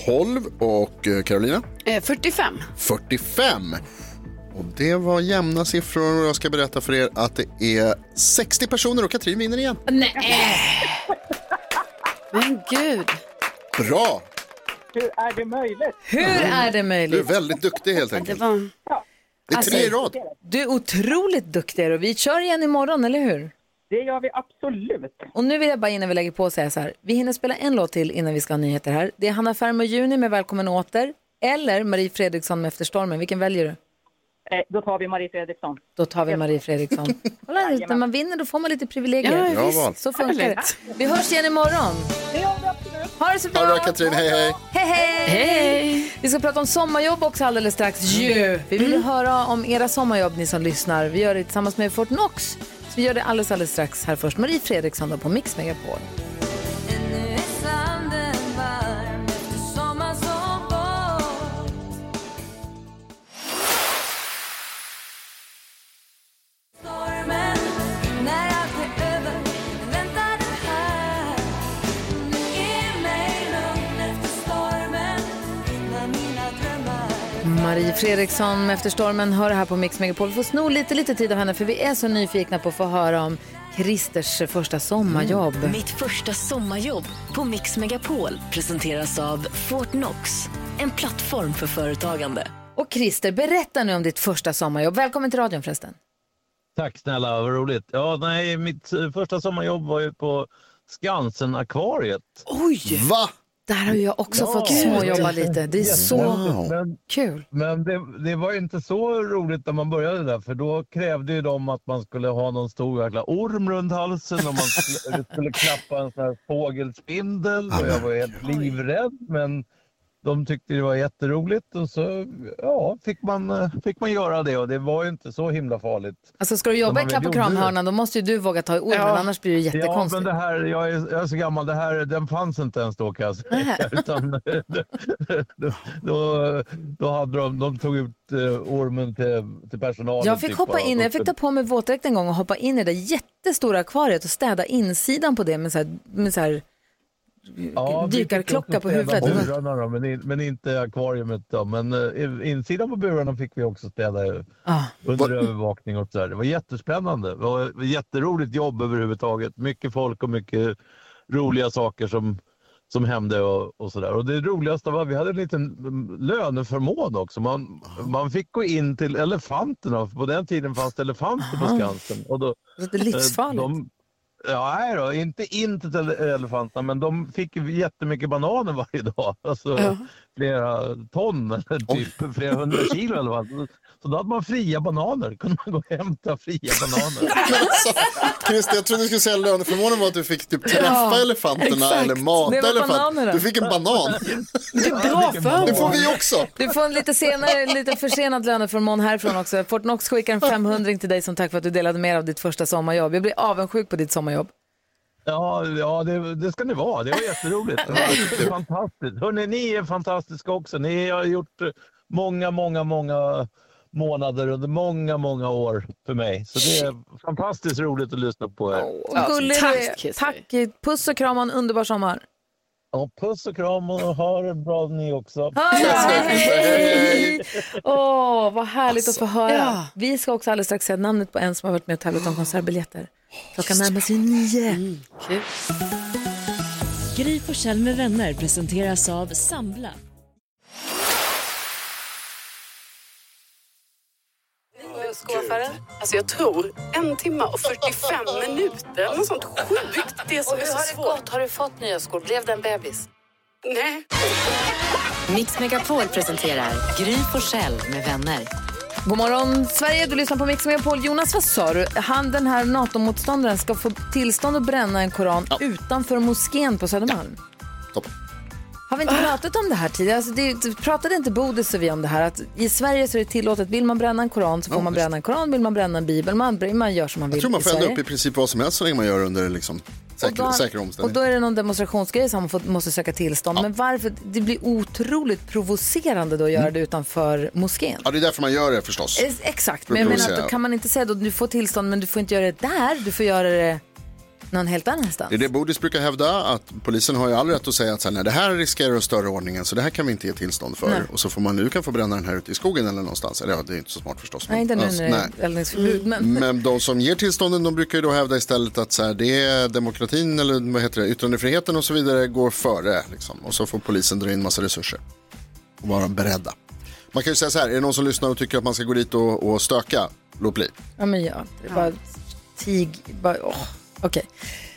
12 och eh, Carolina? Eh, 45. 45. Och det var jämna siffror och jag ska berätta för er att det är 60 personer och Katrin vinner igen. Nej. Men gud. Bra! Hur är det möjligt? Hur är det Du är möjligt? väldigt duktig helt Det enkelt. var... Det är tre i rad. Du är otroligt duktig och vi kör igen imorgon, eller hur? Det gör vi absolut. Och nu vill jag bara innan vi lägger på säga så här. Vi hinner spela en låt till innan vi ska ha nyheter här. Det är Hanna Ferm och Juni med Välkommen åter. Eller Marie Fredriksson med Efter stormen. Vilken väljer du? Eh, då tar vi Marie Fredriksson. Då tar vi Marie Fredriksson. Kolla, när man vinner då får man lite privilegier. Ja. Så funkar det. Vi hörs igen imorgon. Ha det så bra. Ha det bra Katrin, hej hej! Hej, hej! Hej! Vi ska prata om sommarjobb också alldeles strax. Ju. Vi vill ju höra om era sommarjobb, ni som lyssnar. Vi gör det tillsammans med Fortnox. Så vi gör det alldeles, alldeles strax. Här först Marie Fredriksson då på Mix Megapol. Fredriksson efter stormen hör här på Mix Megapol. Vi får sno lite, lite tid av henne för vi är så nyfikna på att få höra om Christers första sommarjobb. Mitt första sommarjobb på Mix Megapol presenteras av Fortnox. En plattform för företagande. Och Christer, berätta nu om ditt första sommarjobb. Välkommen till radion förresten. Tack snälla, vad roligt. Ja, nej, mitt eh, första sommarjobb var ju på Skansen-akvariet. Oj! Va? Där har jag också Ja. fått småjobba lite. Det är så Men, kul. men det, det var inte så roligt när man började där, för då krävde ju de att man skulle ha någon stor jäkla orm runt halsen och man skulle, skulle knappa en sån här fågelspindel och jag var helt livrädd. Men de tyckte det var jätteroligt och så ja, fick, man, eh, fick man göra det och det var ju inte så himla farligt. Alltså ska du jobba i klapp och kramhörnan då måste ju du våga ta i ormen, Ja. annars blir det Ja, jättekonstigt. men det här, jag är, jag är så gammal, det här, den fanns inte ens då kan jag säga. Utan, då, då, då hade de, de tog ut eh, ormen till, till personalen. Jag fick typ, hoppa in, jag fick ta på mig våtdräkt en gång och hoppa in i det jättestora akvariet och städa insidan på det med så här, med så här Ja, dykarklocka på huvudet. Burarna då, men, in, men inte akvariet. Då. Men eh, insidan på burarna fick vi också städa Ah. under övervakning och så där. Det var jättespännande. Det var ett jätteroligt jobb överhuvudtaget. Mycket folk och mycket roliga saker som, som hände och, och sådär. Och det roligaste var att vi hade en liten mm, löneförmån också. Man, man fick gå in till elefanterna. På den tiden fanns det elefanter på Aha. Skansen. Och då, Det är livsfarligt. eh, De, ja, nej då, inte in till elefanterna, men de fick jättemycket bananer varje dag. Alltså, Ja. Flera ton, typ flera hundra kilo eller vad. Så då hade man fria bananer. kunde man gå och hämta fria bananer. Christer, jag trodde du skulle säga löneförmånen var att du fick typ träffa Ja, elefanterna exakt. eller mata elefanterna. Du fick en banan. Det är bra för Det får vi också. Du får en lite senare, lite försenad löneförmån härifrån också. Fortnox skickar en 500 till dig som tack för att du delade med dig av ditt första sommarjobb. Jag blir avundsjuk på ditt sommarjobb. Ja, ja det, det ska ni vara. Det var jätteroligt. Det var fantastiskt. Hörrni, ni är fantastiska också. Ni har gjort många, många, många månader under många, många år för mig. Så det är fantastiskt roligt att lyssna på er. Du är. Tack. Puss och kram och en underbar sommar. Ja, puss och kram och ha det bra ni också. Hej! Åh, vad härligt att få höra. ja. Vi ska också alldeles strax säga namnet på en som har varit med och tävlat om konsertbiljetter. Klockan närmar sig nio. Gry Forssell med vänner presenteras av Sambla. Skoaffären? Alltså jag tror en timme och 45 minuter. Något sånt sjukt. Det som Och är hur så har det svårt. gått? Har du fått nya skor? Blev det en bebis? Nej. Mix Megapol presenterar Gry Forssell med vänner. God morgon, Sverige. Du lyssnar på Mix Megapol. Jonas, vad sa du? Han, den här NATO-motståndaren, ska få tillstånd att bränna en koran utanför moskén på Södermalm. Toppen. Har vi inte pratat om det här tidigare? Alltså det, pratade inte Bodis och vi om det här? Att I Sverige så är det tillåtet. Vill man bränna en koran så får Ja, man bränna en koran. Vill man bränna en bibel, man, man gör som man vill Jag tror man får elda upp i princip vad som helst så länge man gör under liksom, säker, Och då- säkra Och omständigheter. då är det någon demonstrationsgrej som man får, måste söka tillstånd. Men varför? Det blir otroligt provocerande då att Mm. göra det utanför moskén. Ja, det är därför man gör det förstås. Exakt, För men jag menar att då kan man inte säga då du får tillstånd men du får inte göra det där, du får göra det någon helt annanstans. Det är det Bodis brukar hävda, att polisen har ju all rätt att säga att så här, nej, det här riskerar att störa ordningen så det här kan vi inte ge tillstånd för. Nej. Och så får man nu kan få bränna den här ute i skogen eller någonstans. Eller ja, det är inte så smart förstås. Nej, inte nu Alltså, när det är eldningsförbud. Men, Men de som ger tillstånden de brukar ju då hävda istället att så här, det är demokratin eller vad heter det, yttrandefriheten och så vidare går före. Liksom. Och så får polisen dra in massa resurser och vara beredda. Man kan ju säga så här, är det någon som lyssnar och tycker att man ska gå dit och, och stöka, låt bli. ja, men ja, det är bara tig, bara, åh, okej.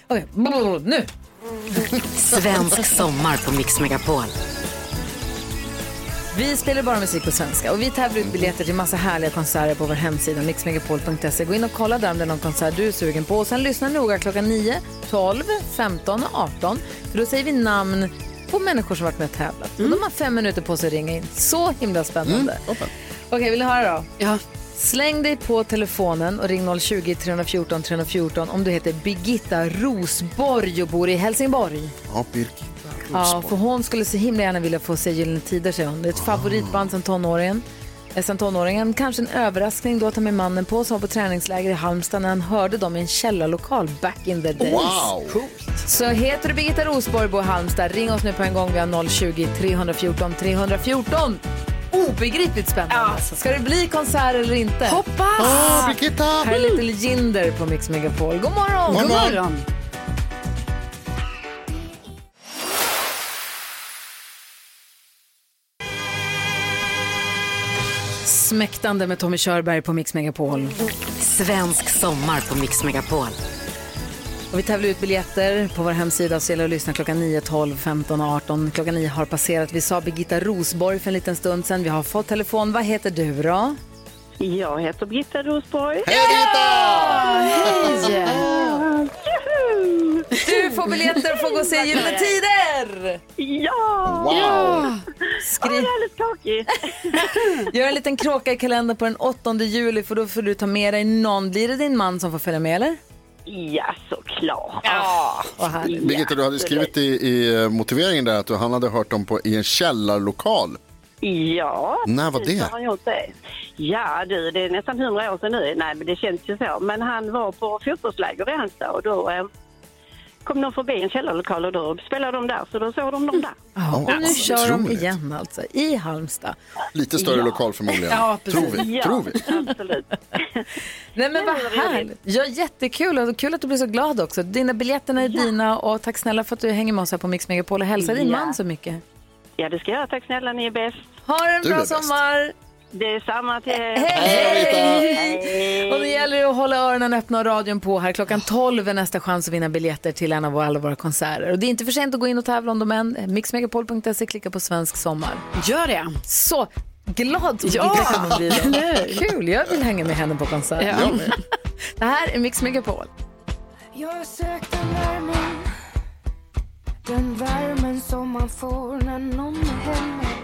Okej, Brr, nu. Svensk sommar på Mix Megapol. Vi spelar bara musik på svenska och vi tävlar ut biljetter till massa härliga konserter på vår hemsida mixmegapol.se. Gå in och kolla där om det är någon konsert du är sugen på och sen lyssna noga klockan 9, 12, 15 och 18 för då säger vi namn på människor som varit med och tävlat. Och de har fem minuter på sig att ringa in. Så himla spännande. Okej, vill ni höra då? Ja. Släng dig på telefonen och ring 020-314 314 om du heter Birgitta Rosborg och bor i Helsingborg. Ja, Birk. Ja, för hon skulle så himla gärna vilja få se Gyllene Tider, säger hon. Det är ett favoritband sedan tonåringen. Eh, Sen tonåringen. Kanske en överraskning då att ta med mannen på som var på träningsläger i Halmstad när han hörde dem i en källarlokal back in the days. Wow! Så heter du Birgitta Rosborg, bor i Halmstad, ring oss nu på en gång. Vi har 020-314 314. Obegripligt spännande. Ska det bli konsert eller inte? Hoppas! Åh, Birgitta! Här är Little Jinder på Mix Megapol. God morgon! God morgon. Smäktande med Tommy Körberg på Mix Megapol. Svensk sommar på Mix Megapol. Och vi tävlar ut biljetter på vår hemsida så gäller att lyssna klockan 9, 12, 15 och 18. Klockan 9 har passerat. Vi sa Birgitta Rosborg för en liten stund sedan. Vi har fått telefon. Vad heter du då? Jag heter Birgitta Rosborg. Hej Birgitta! Hej! Du får biljetter och får gå och se Gyllene Tider! Ja! Wow! Ja. Skriv... Skriv, det är lite tråkigt. gör en liten kråka i kalendern på den 8 juli för då får du ta med dig någon. Blir det din man som får följa med eller? Ja, såklart. Ja, vad. Birgitta, du hade skrivit i, i eh, motiveringen där att du, han hade hört dem på, i en källarlokal. Ja, När var precis det? har han gjort det. Ja du, det är nästan hundra år sedan nu. Nej, men det känns ju så. Men han var på fotbollsläger i Halmstad och då eh, kom de förbi en källarlokal och då spelade de där. Så då såg de dem där. Ja, och nu kör de otroligt. igen alltså, i Halmstad. Lite större Ja. lokal förmodligen. Ja, precis. Tror vi. Ja, Tror vi. absolut. Nej men vad härligt. Ja, jättekul och kul att du blir så glad också. Dina biljetterna är dina och tack snälla för att du hänger med oss här på Mix Megapol och hälsar din Ja. man så mycket. Ja, det ska jag göra. Tack snälla, ni är bäst. Ha en Du är bra bäst. sommar! Det är samma till er. Hej! Och nu gäller det att hålla öronen öppna och radion på här. Klockan 12 är nästa chans att vinna biljetter till en av alla våra konserter. Och det är inte för sent att gå in och tävla om dem än. Mixmegapol.se, klicka på svensk sommar. Gör det. Så glad Ja, Birgitta kommer bli då. Kul, jag vill hänga med henne på konsert. Ja. Det här är Mix Megapol. Jag sökte värmen Den värmen som man får när någon är hemma